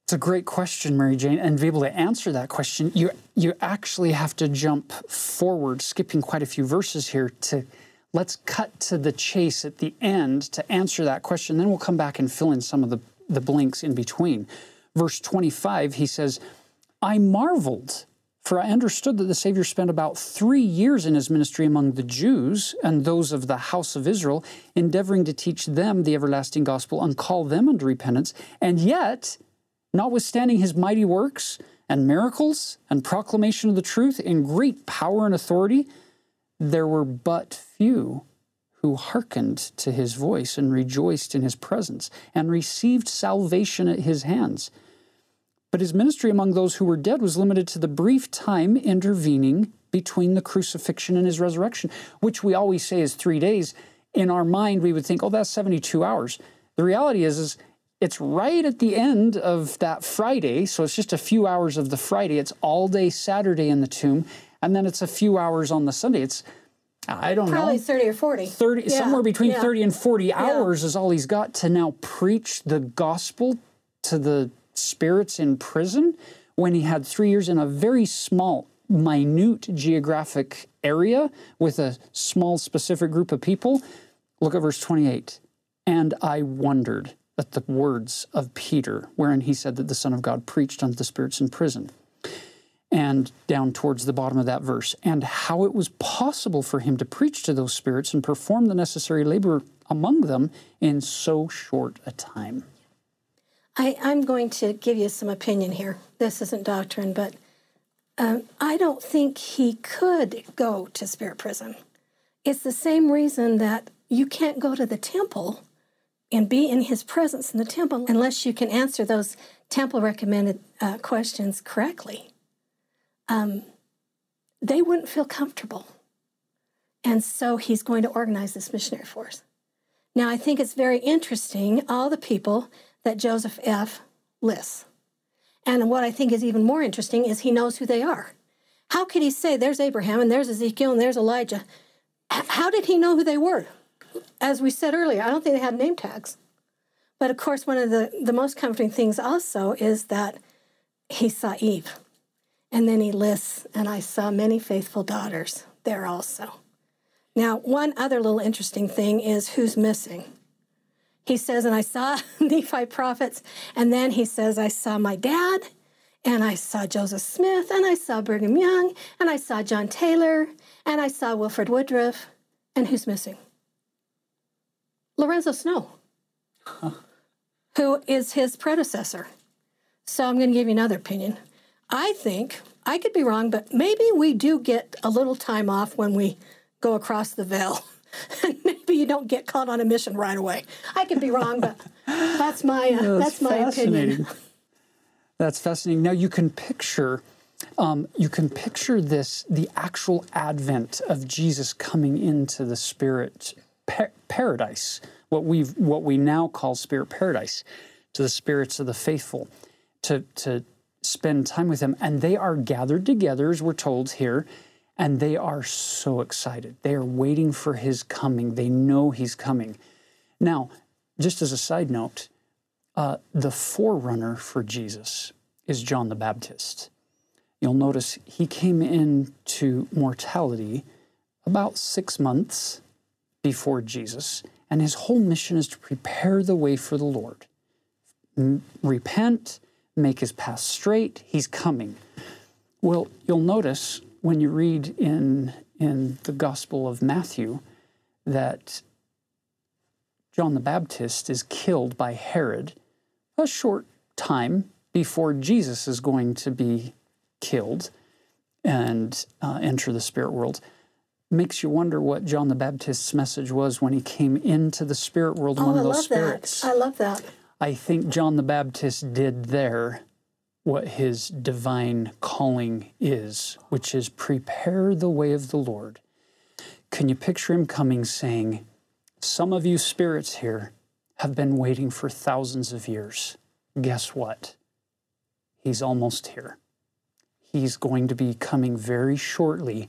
It's a great question, Mary Jane, and to be able to answer that question, you you actually have to jump forward, skipping quite a few verses here to let's cut to the chase at the end to answer that question. Then we'll come back and fill in some of the, the blanks in between. Verse 25, he says, I marveled, for I understood that the Savior spent about three years in his ministry among the Jews and those of the house of Israel, endeavoring to teach them the everlasting gospel and call them unto repentance. And yet, notwithstanding his mighty works and miracles and proclamation of the truth in great power and authority, there were but few who hearkened to his voice and rejoiced in his presence and received salvation at his hands. But his ministry among those who were dead was limited to the brief time intervening between the crucifixion and his resurrection, which we always say is three days. In our mind, we would think, oh, that's 72 hours. The reality is, is it's right at the end of that Friday, so it's just a few hours of the Friday. It's all day Saturday in the tomb, and then it's a few hours on the Sunday. It's I don't know. Probably 30 or 40. 30 Yeah, somewhere between yeah. 30 and 40 hours is all he's got to now preach the gospel to the spirits in prison when he had 3 years in a very small minute geographic area with a small specific group of people. Look at verse 28 and i wondered at the words of peter wherein he said that the son of god preached unto the spirits in prison. And down towards the bottom of that verse, and how it was possible for him to preach to those spirits and perform the necessary labor among them in so short a time. I, I'm going to give you some opinion here. This isn't doctrine, but um, I don't think he could go to spirit prison. It's the same reason that you can't go to the temple and be in his presence in the temple unless you can answer those temple recommended uh, questions correctly. Um, they wouldn't feel comfortable. And so he's going to organize this missionary force. Now, I think it's very interesting, all the people that Joseph F. lists. And what I think is even more interesting is he knows who they are. How could he say, there's Abraham and there's Ezekiel and there's Elijah? How did he know who they were? As we said earlier, I don't think they had name tags. But of course, one of the, the most comforting things also is that he saw Eve. And then he lists, and I saw many faithful daughters there also. Now, one other little interesting thing is who's missing. He says, and I saw Nephi prophets, and then he says, I saw my dad, and I saw Joseph Smith, and I saw Brigham Young, and I saw John Taylor, and I saw Wilford Woodruff, and who's missing? Lorenzo Snow, who is his predecessor. So I'm going to give you another opinion. I think, I could be wrong, but maybe we do get a little time off when we go across the veil. maybe you don't get caught on a mission right away. I could be wrong, but that's my uh, that's, that's my opinion. That's fascinating. Now you can picture, um, you can picture this, the actual advent of Jesus coming into the spirit par- paradise, what we what we now call spirit paradise, to the spirits of the faithful, to to spend time with Him, and they are gathered together, as we're told here, and they are so excited. They are waiting for His coming. They know He's coming. Now, just as a side note, uh, the forerunner for Jesus is John the Baptist. You'll notice he came into mortality about six months before Jesus, and his whole mission is to prepare the way for the Lord. Repent, make his path straight, he's coming. Well, you'll notice when you read in, in the Gospel of Matthew that John the Baptist is killed by Herod a short time before Jesus is going to be killed and uh, enter the spirit world. Makes you wonder what John the Baptist's message was when he came into the spirit world, oh, one of those love spirits. That. I love that. I think John the Baptist did there what his divine calling is, which is prepare the way of the Lord. Can you picture him coming saying, Some of you spirits here have been waiting for thousands of years. Guess what? He's almost here. He's going to be coming very shortly.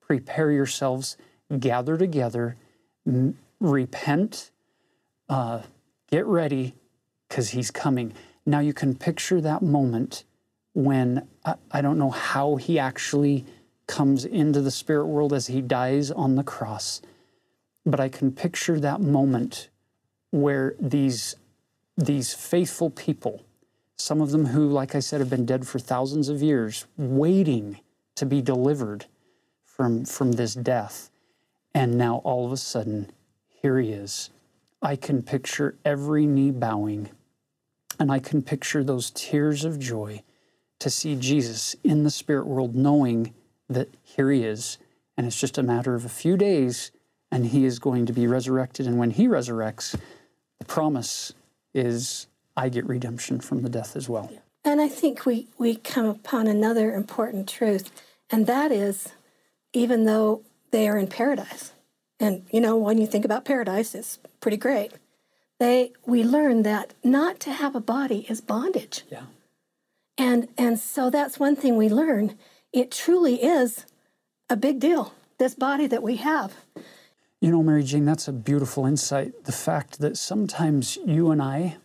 Prepare yourselves, gather together, repent, uh, get ready, because he's coming. Now you can picture that moment when I, I don't know how he actually comes into the spirit world as he dies on the cross, but I can picture that moment where these these faithful people, some of them who, like I said, have been dead for thousands of years, waiting to be delivered from, from this death. And now all of a sudden, here he is. I can picture every knee bowing, and I can picture those tears of joy to see Jesus in the spirit world, knowing that here he is, and it's just a matter of a few days, and he is going to be resurrected. And when he resurrects, the promise is I get redemption from the death as well. And I think we, we come upon another important truth, and that is even though they are in paradise, and you know, when you think about paradise, it's pretty great. They we learn that not to have a body is bondage. Yeah. And and so that's one thing we learn. It truly is a big deal, this body that we have. You know, Mary Jane, that's a beautiful insight. The fact that sometimes you and I,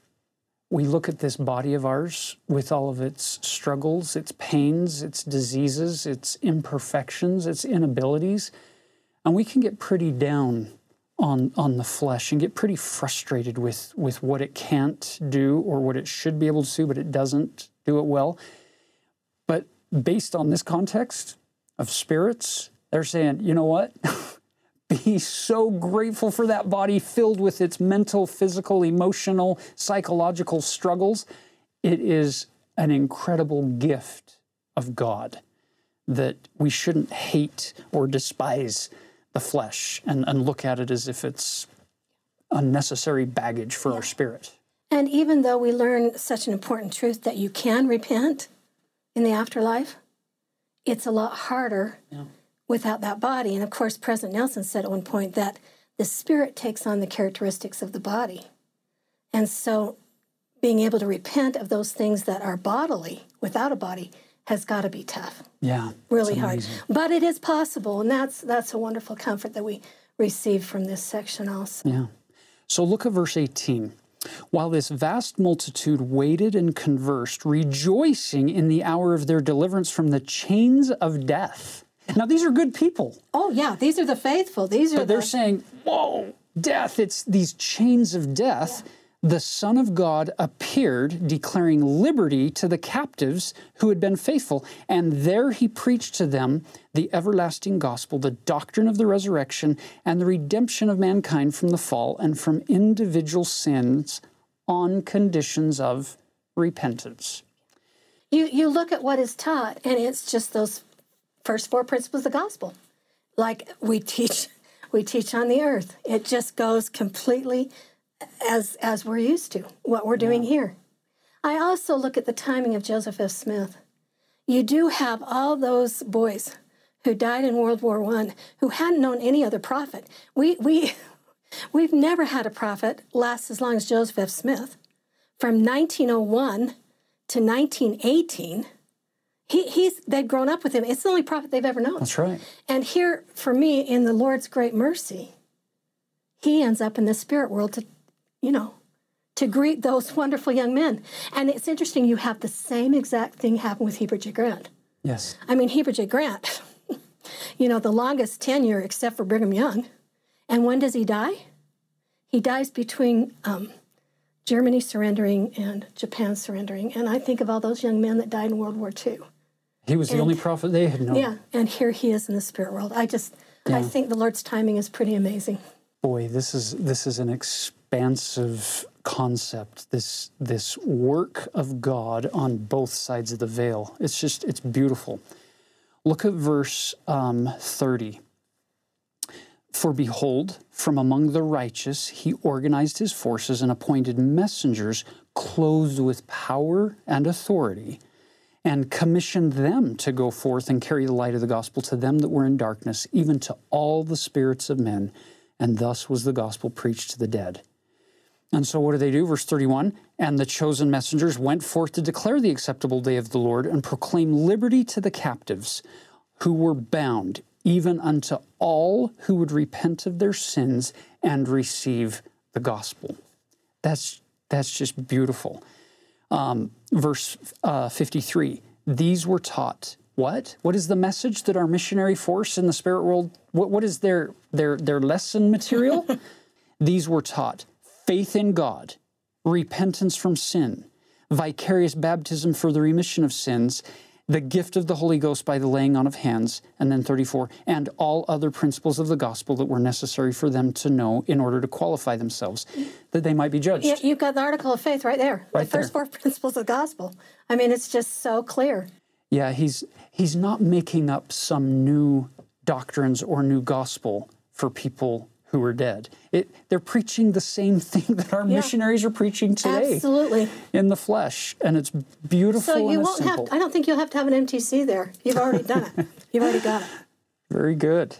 we look at this body of ours with all of its struggles, its pains, its diseases, its imperfections, its inabilities, and we can get pretty down on, on the flesh and get pretty frustrated with, with what it can't do or what it should be able to do, but it doesn't do it well. But based on this context of spirits, they're saying, you know what? be so grateful for that body filled with its mental, physical, emotional, psychological struggles. It is an incredible gift of God that we shouldn't hate or despise the flesh and, and look at it as if it's unnecessary baggage for yeah. our spirit. And even though we learn such an important truth that you can repent in the afterlife, it's a lot harder yeah without that body. And of course, President Nelson said at one point that the spirit takes on the characteristics of the body. And so being able to repent of those things that are bodily without a body has got to be tough. Yeah. Really hard. But it is possible, and that's that's a wonderful comfort that we receive from this section also. Yeah. So look at verse 18. While this vast multitude waited and conversed, rejoicing in the hour of their deliverance from the chains of death. Now, these are good people. Oh, yeah, these are the faithful. These are But they're the... saying, whoa, death, it's these chains of death. The Son of God appeared, declaring liberty to the captives who had been faithful. And there he preached to them the everlasting gospel, the doctrine of the resurrection, and the redemption of mankind from the fall and from individual sins on conditions of repentance. You, you look at what is taught, and it's just those first four principles of the gospel. Like we teach, we teach on the earth. It just goes completely as as we're used to what we're doing here. I also look at the timing of Joseph F. Smith. You do have all those boys who died in World War One who hadn't known any other prophet. We we we've never had a prophet last as long as Joseph F. Smith. From 1901 to 1918, he, he's they'd grown up with him. It's the only prophet they've ever known. That's right. And here, for me, in the Lord's great mercy, he ends up in the spirit world to, you know, to greet those wonderful young men. And it's interesting, you have the same exact thing happen with Heber J. Grant. Yes. I mean, Heber J. Grant, you know, the longest tenure except for Brigham Young. And when does he die? He dies between um, Germany surrendering and Japan surrendering. And I think of all those young men that died in World War II. He was the only prophet they had known. Yeah, and here he is in the spirit world. I just, I think the Lord's timing is pretty amazing. Boy, this is this is an expansive concept. This this work of God on both sides of the veil. It's just it's beautiful. Look at verse um, thirty. For behold, from among the righteous he organized his forces and appointed messengers clothed with power and authority, and commissioned them to go forth and carry the light of the gospel to them that were in darkness, even to all the spirits of men. And thus was the gospel preached to the dead. And so, what do they do? Verse 31 And the chosen messengers went forth to declare the acceptable day of the Lord and proclaim liberty to the captives who were bound, even unto all who would repent of their sins and receive the gospel. That's, that's just beautiful. Um, verse uh, 53 These were taught. What? What is the message that our missionary force in the spirit world? What, what is their, their, their lesson material? These were taught faith in God, repentance from sin, vicarious baptism for the remission of sins, the gift of the Holy Ghost by the laying on of hands, and then 34, and all other principles of the gospel that were necessary for them to know in order to qualify themselves, that they might be judged. Yeah, you've got the article of faith right there. Right the first there. four principles of the gospel. I mean, it's just so clear. Yeah, he's he's not making up some new doctrines or new gospel for people who are dead. It, they're preaching the same thing that our missionaries are preaching today Absolutely. in the flesh, and it's beautiful So you won't have. simple. I don't think you'll have to have an MTC there. You've already done it. You've already got it. Very good.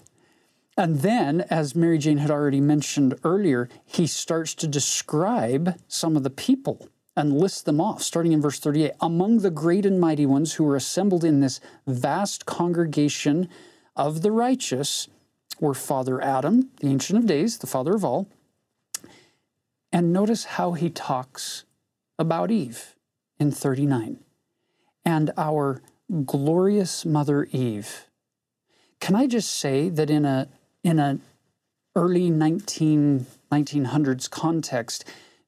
And then, as Mary Jane had already mentioned earlier, he starts to describe some of the people and list them off, starting in verse 38. Among the great and mighty ones who were assembled in this vast congregation of the righteous were Father Adam, the Ancient of Days, the father of all. And notice how he talks about Eve in 39 and our glorious mother Eve. Can I just say that in a in a early 19, 1900s context,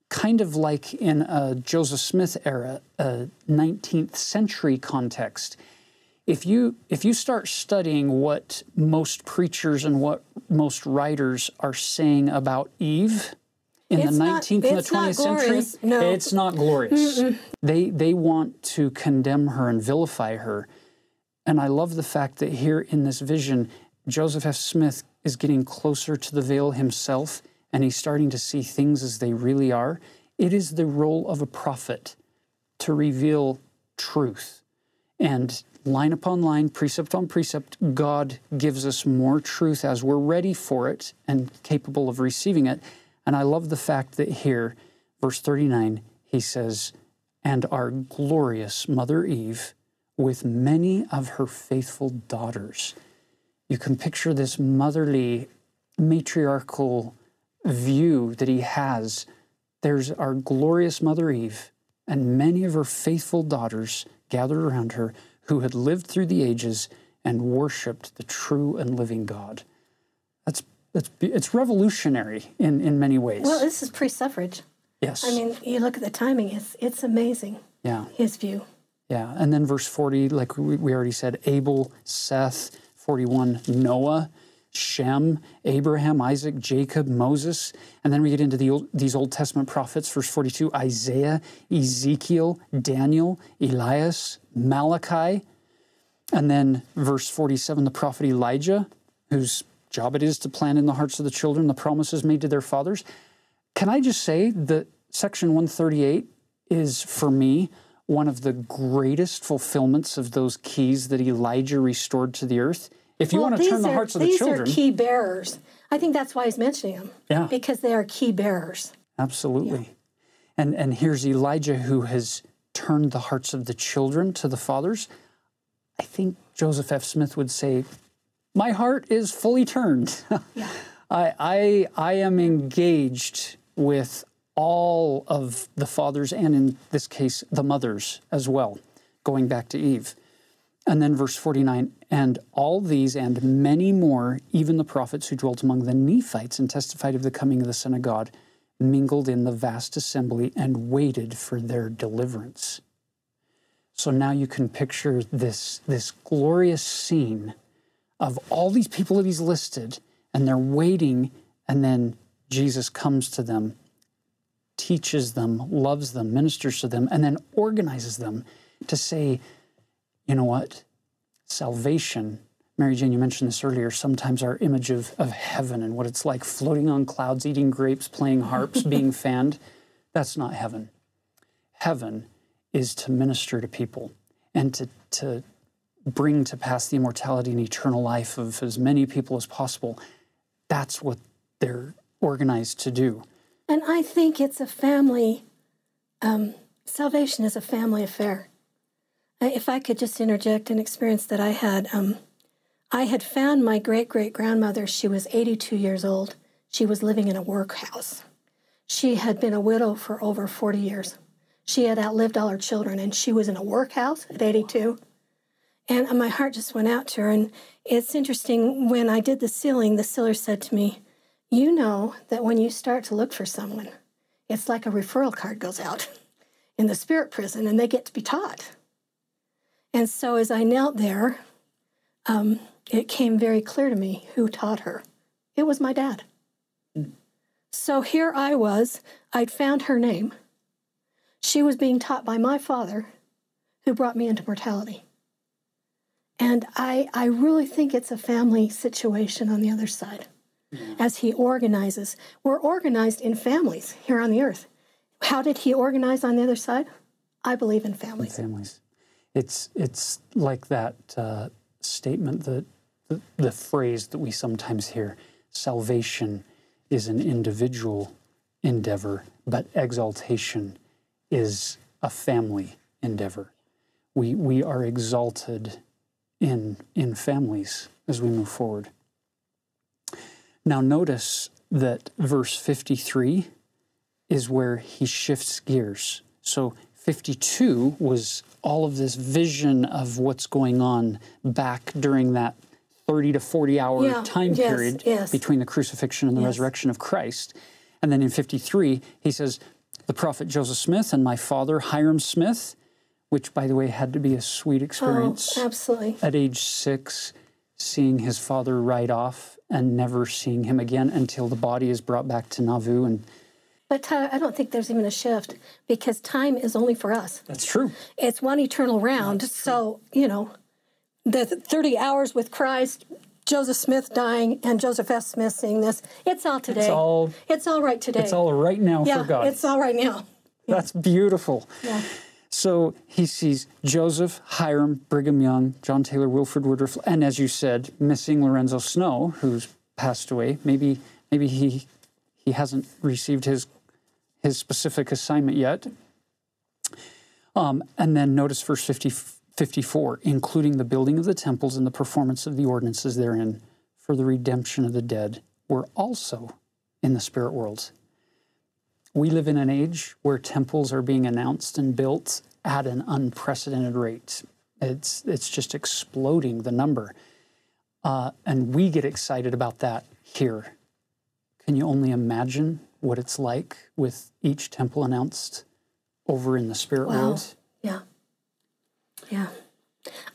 kind of like in a Joseph Smith era, a 19th century context, if you if you start studying what most preachers and what most writers are saying about Eve in It's the not- 19th and the 20th century. No. it's not glorious. They they want to condemn her and vilify her. And I love the fact that here in this vision, Joseph F. Smith is getting closer to the veil himself and he's starting to see things as they really are. It is the role of a prophet to reveal truth. And line upon line, precept on precept, God gives us more truth as we're ready for it and capable of receiving it. And I love the fact that here, verse 39, he says, And our glorious Mother Eve, with many of her faithful daughters. You can picture this motherly, matriarchal view that he has. There's our glorious Mother Eve and many of her faithful daughters gathered around her who had lived through the ages and worshiped the true and living God. That's it's, it's revolutionary in, in many ways. Well, this is pre-suffrage. yes. I mean, you look at the timing; it's it's amazing. yeah. His view. Yeah, and then verse 40, like we we already said, Abel, Seth, 41, Noah, Shem, Abraham, Isaac, Jacob, Moses. And then we get into the old, these Old Testament prophets, verse 42, Isaiah, Ezekiel, Daniel, Elias, Malachi. And then verse 47, the prophet Elijah, whose job it is to plant in the hearts of the children the promises made to their fathers. Can I just say that section 138 is, for me, one of the greatest fulfillments of those keys that Elijah restored to the earth? If you Well, want to turn the are- hearts of the children. these are key bearers. I think that's why he's mentioning them. Yeah. Because they are key bearers. absolutely. And and here's Elijah who has turned the hearts of the children to the fathers. I think Joseph F. Smith would say, "My heart is fully turned. I, I I am engaged with all of the fathers, and in this case, the mothers as well." Going back to Eve. And then verse 49 and all these and many more, even the prophets who dwelt among the Nephites and testified of the coming of the Son of God, mingled in the vast assembly and waited for their deliverance. So now you can picture this, this glorious scene of all these people that he's listed, and they're waiting, and then Jesus comes to them, teaches them, loves them, ministers to them, and then organizes them to say, you know what? Salvation. Mary Jane, you mentioned this earlier. Sometimes our image of, of heaven and what it's like floating on clouds, eating grapes, playing harps, being fanned, that's not heaven. Heaven is to minister to people and to, to bring to pass the immortality and eternal life of as many people as possible. That's what they're organized to do. And I think it's a family, um, salvation is a family affair. I- If I could just interject an experience that I had, um, I had found my great great grandmother. She was 82 years old. She was living in a workhouse. She had been a widow for over 40 years. She had outlived all her children, and she was in a workhouse at 82. And my heart just went out to her. And it's interesting, when I did the sealing, the sealer said to me, You know that when you start to look for someone, it's like a referral card goes out in the spirit prison and they get to be taught. And so as I knelt there, um, it came very clear to me who taught her. It was my dad. So here I was, I'd found her name. She was being taught by my father, who brought me into mortality. And I, I really think it's a family situation on the other side as he organizes. We're organized in families here on the earth. How did he organize on the other side? I believe in families. families. It's it's like that uh, statement that the, the phrase that we sometimes hear: salvation is an individual endeavor, but exaltation is a family endeavor. We we are exalted in in families as we move forward. Now notice that verse 53 is where he shifts gears. So 52 was all of this vision of what's going on back during that 30 to 40 hour Yeah, time yes, period yes. between the crucifixion and the resurrection of Christ. And then in 53, he says, the prophet Joseph Smith and my father, Hyrum Smith, which by the way had to be a sweet oh, experience Oh, absolutely. at age six, seeing his father ride off and never seeing him again until the body is brought back to Nauvoo. And But Tyler, I don't think there's even a shift because time is only for us. that's true. It's one eternal round. So, you know, the 30 hours with Christ, Joseph Smith dying, and Joseph F. Smith seeing this, it's all today. It's all It's all right today. it's all right now yeah, for God. it's all right now. That's beautiful. Yeah. So he sees Joseph, Hyrum, Brigham Young, John Taylor, Wilford Woodruff, and as you said, missing Lorenzo Snow, who's passed away. Maybe maybe he he hasn't received his his specific assignment yet. Um, and then notice verse 50, 54, including the building of the temples and the performance of the ordinances therein for the redemption of the dead, were also in the spirit world. We live in an age where temples are being announced and built at an unprecedented rate. It's, it's just exploding the number. Uh, and we get excited about that here Can you only imagine what it's like with each temple announced over in the spirit Wow. world? Yeah. Yeah.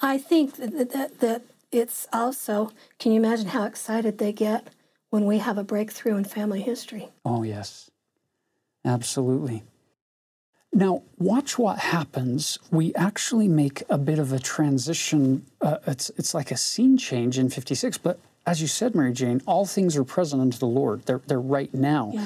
I think that, that, that it's also, can you imagine how excited they get when we have a breakthrough in family history? Oh, yes. Absolutely. Now, watch what happens. We actually make a bit of a transition. Uh, it's, it's like a scene change in 56, but as you said, Mary Jane, all things are present unto the Lord. They're, they're right now. Yeah.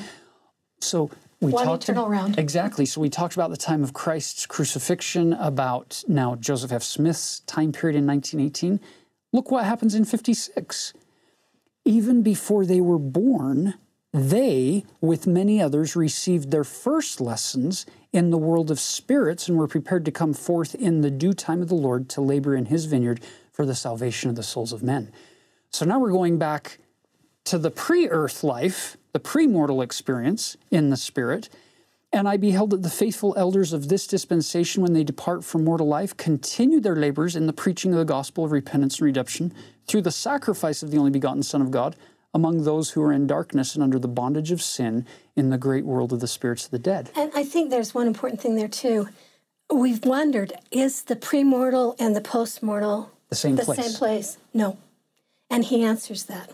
So we One talked eternal round. exactly. So we talked about the time of Christ's crucifixion, about now Joseph F. Smith's time period in 1918. Look what happens in 56. Even before they were born, they, with many others, received their first lessons in the world of spirits and were prepared to come forth in the due time of the Lord to labor in his vineyard for the salvation of the souls of men. So now we're going back to the pre earth life, the premortal experience in the Spirit. And I beheld that the faithful elders of this dispensation, when they depart from mortal life, continue their labors in the preaching of the gospel of repentance and redemption through the sacrifice of the only begotten Son of God among those who are in darkness and under the bondage of sin in the great world of the spirits of the dead. And I think there's one important thing there too. We've wondered is the premortal and the postmortal The same the place. same place? No. And he answers that.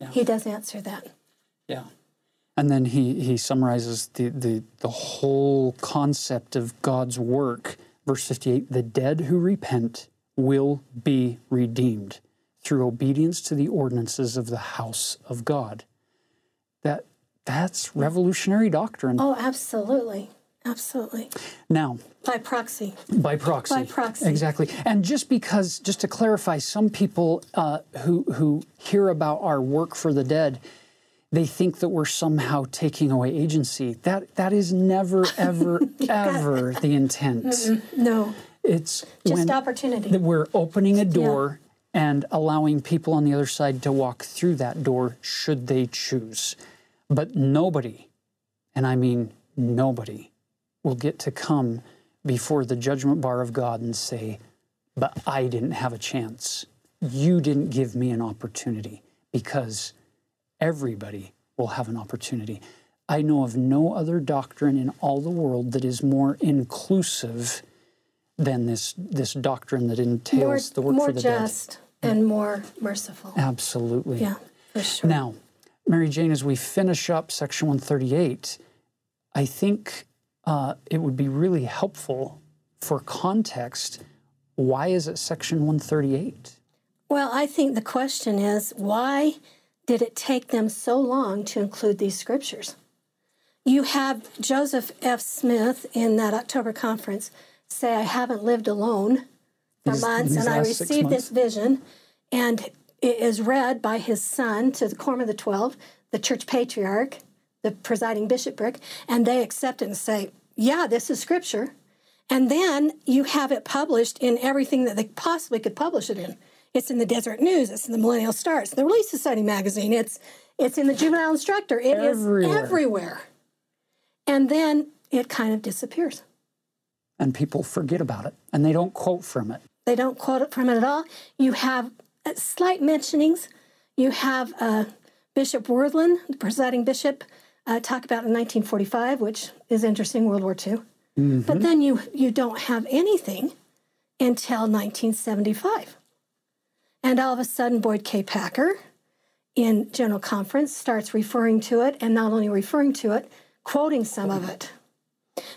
Yeah. He does answer that. Yeah. And then he, he summarizes the, the, the whole concept of God's work. Verse 58 The dead who repent will be redeemed through obedience to the ordinances of the house of God. That, that's revolutionary doctrine. Oh, absolutely. Absolutely. Now, By proxy. by proxy. By proxy. Exactly. And just because, just to clarify, some people uh, who, who hear about our work for the dead, they think that we're somehow taking away agency. That that is never, ever, ever the intent. No. It's Just opportunity. that we're opening a door and allowing people on the other side to walk through that door should they choose. But nobody, and I mean nobody, will get to come before the judgment bar of God and say, But I didn't have a chance. You didn't give me an opportunity because everybody will have an opportunity. I know of no other doctrine in all the world that is more inclusive than this this doctrine that more entails the work for the just and more merciful. Absolutely. Yeah, for sure. Now, Mary Jane, as we finish up section 138, I think uh, it would be really helpful for context. Why is it section 138? Well, I think the question is why did it take them so long to include these scriptures? You have Joseph F. Smith in that October conference say, I haven't lived alone for These- months, these and I received this vision, and it is read by his son to the Quorum of the Twelve, the church patriarch, the presiding bishopric, and they accept it and say, Yeah, this is scripture. And then you have it published in everything that they possibly could publish it in. It's in the Deseret News, it's in the Millennial Star, it's in the Relief Society magazine, it's it's in the Juvenile Instructor. It is Everywhere. everywhere. And then it kind of disappears. And people forget about it and they don't quote from it. They don't quote it from it at all. You have uh, slight mentionings. You have uh, Bishop Wirthlin, the presiding bishop, uh, talk about in 1945, which is interesting, World War II. But then you you don't have anything until 1975, and all of a sudden Boyd K. Packer, in General Conference, starts referring to it, and not only referring to it, quoting some of it.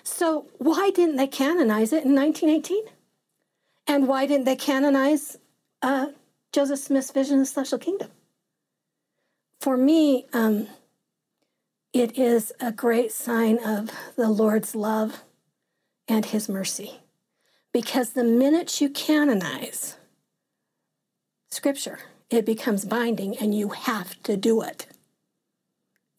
So why didn't they canonize it in 1918? And why didn't they canonize uh, Joseph Smith's vision of the celestial kingdom? For me, um, it is a great sign of the Lord's love and his mercy. Because the minute you canonize scripture, it becomes binding and you have to do it.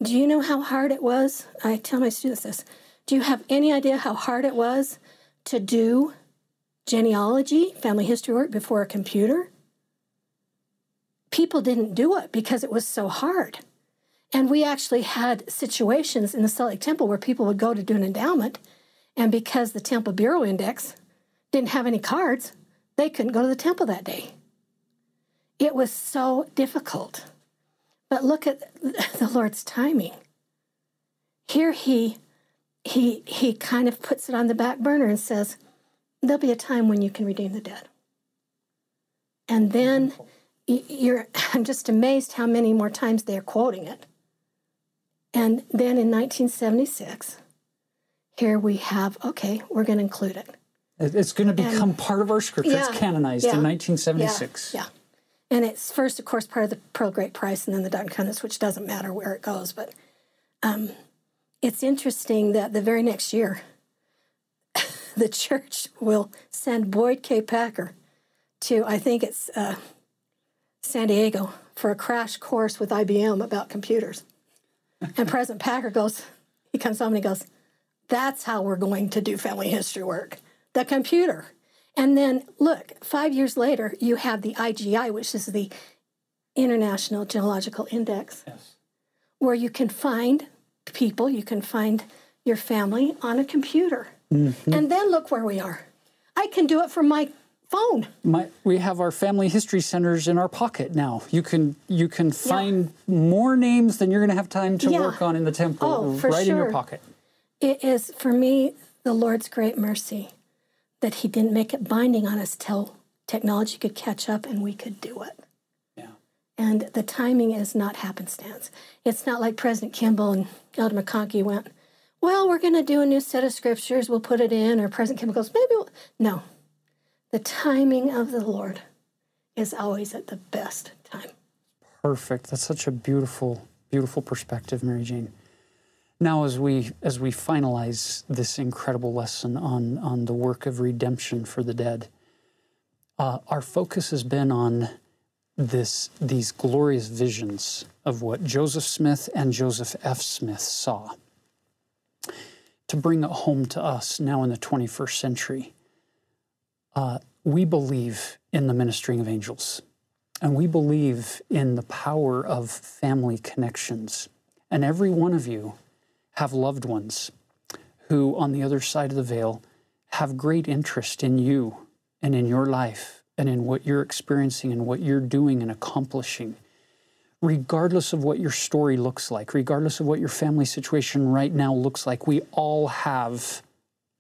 Do you know how hard it was? I tell my students this. Do you have any idea how hard it was to do genealogy, family history work before a computer? People didn't do it because it was so hard. And we actually had situations in the Salt Lake Temple where people would go to do an endowment, and because the Temple Bureau Index didn't have any cards, they couldn't go to the temple that day. It was so difficult. But look at the Lord's timing. Here he he he kind of puts it on the back burner and says, There'll be a time when you can redeem the dead. And then you're I'm just amazed how many more times they're quoting it. And then in 1976, here we have, okay, we're going to include it. It's going to become and, part of our scripture. Yeah, it's canonized yeah, in 1976. Yeah, yeah, And it's first, of course, part of the Pearl Great Price and then the and which doesn't matter where it goes. But um, it's interesting that the very next year, the church will send Boyd K. Packer to, I think it's uh, San Diego, for a crash course with IBM about computers. and President Packer goes, he comes home and he goes, that's how we're going to do family history work the computer. And then look, five years later, you have the IGI, which is the International Genealogical Index, yes. where you can find people, you can find your family on a computer. Mm-hmm. And then look where we are. I can do it from my phone. My, we have our family history centers in our pocket now. You can you can find yeah. more names than you're going to have time to yeah. work on in the temple oh, right sure. in your pocket. It is for me the Lord's great mercy that He didn't make it binding on us till technology could catch up and we could do it. Yeah. And the timing is not happenstance. It's not like President Kimball and Elder McConkie went, well, we're going to do a new set of scriptures, we'll put it in, or President Kimball goes, maybe we'll. No. The timing of the Lord is always at the best time. Perfect. That's such a beautiful, beautiful perspective, Mary Jane. Now, as we as we finalize this incredible lesson on on the work of redemption for the dead, uh, our focus has been on this these glorious visions of what Joseph Smith and Joseph F. Smith saw. To bring it home to us now in the 21st century, uh, we believe in the ministering of angels, and we believe in the power of family connections. And every one of you have loved ones who, on the other side of the veil, have great interest in you and in your life and in what you're experiencing and what you're doing and accomplishing. Regardless of what your story looks like, regardless of what your family situation right now looks like, we all have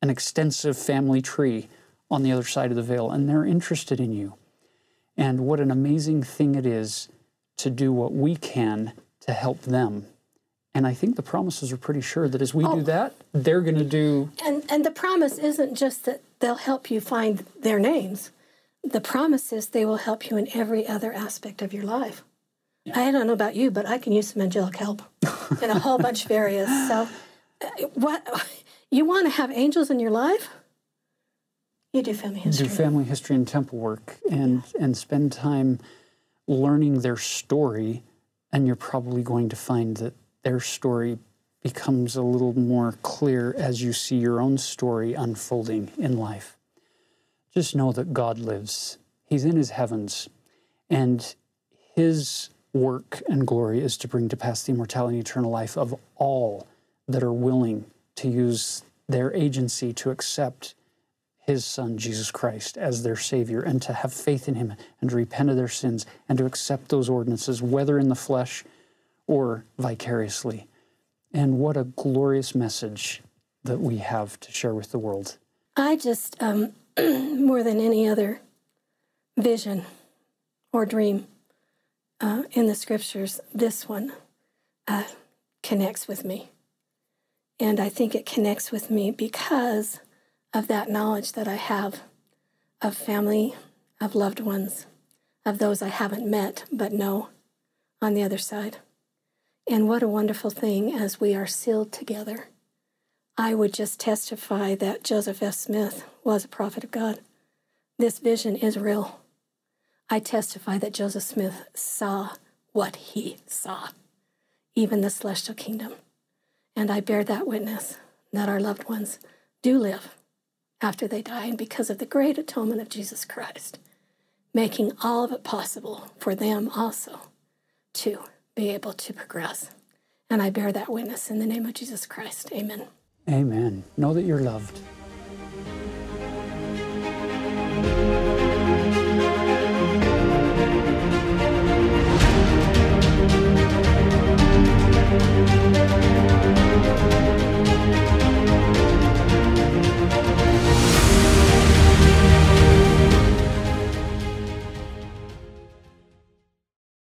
an extensive family tree on the other side of the veil, and they're interested in you. And what an amazing thing it is to do what we can to help them and I think the promises are pretty sure that as we oh. do that, they're going to do. And and the promise isn't just that they'll help you find their names. The promise is they will help you in every other aspect of your life. Yeah. I don't know about you, but I can use some angelic help in a whole bunch of areas. So, uh, what you want to have angels in your life? You do family history. Do family history and temple work, and yeah. and spend time learning their story, and you're probably going to find that their story becomes a little more clear as you see your own story unfolding in life. Just know that God lives, He's in His heavens, and His work and glory is to bring to pass the immortality and eternal life of all that are willing to use their agency to accept his son Jesus Christ as their savior and to have faith in him and to repent of their sins and to accept those ordinances whether in the flesh or vicariously. And what a glorious message that we have to share with the world. I just, um, more than any other vision or dream uh, in the scriptures, this one uh, connects with me. And I think it connects with me because of that knowledge that I have of family, of loved ones, of those I haven't met but know on the other side. And what a wonderful thing as we are sealed together. I would just testify that Joseph F. Smith was a prophet of God. This vision is real. I testify that Joseph Smith saw what he saw, even the celestial kingdom. And I bear that witness that our loved ones do live after they die, and because of the great atonement of Jesus Christ, making all of it possible for them also to be able to progress. And I bear that witness in the name of Jesus Christ. Amen. Amen. Know that you're loved.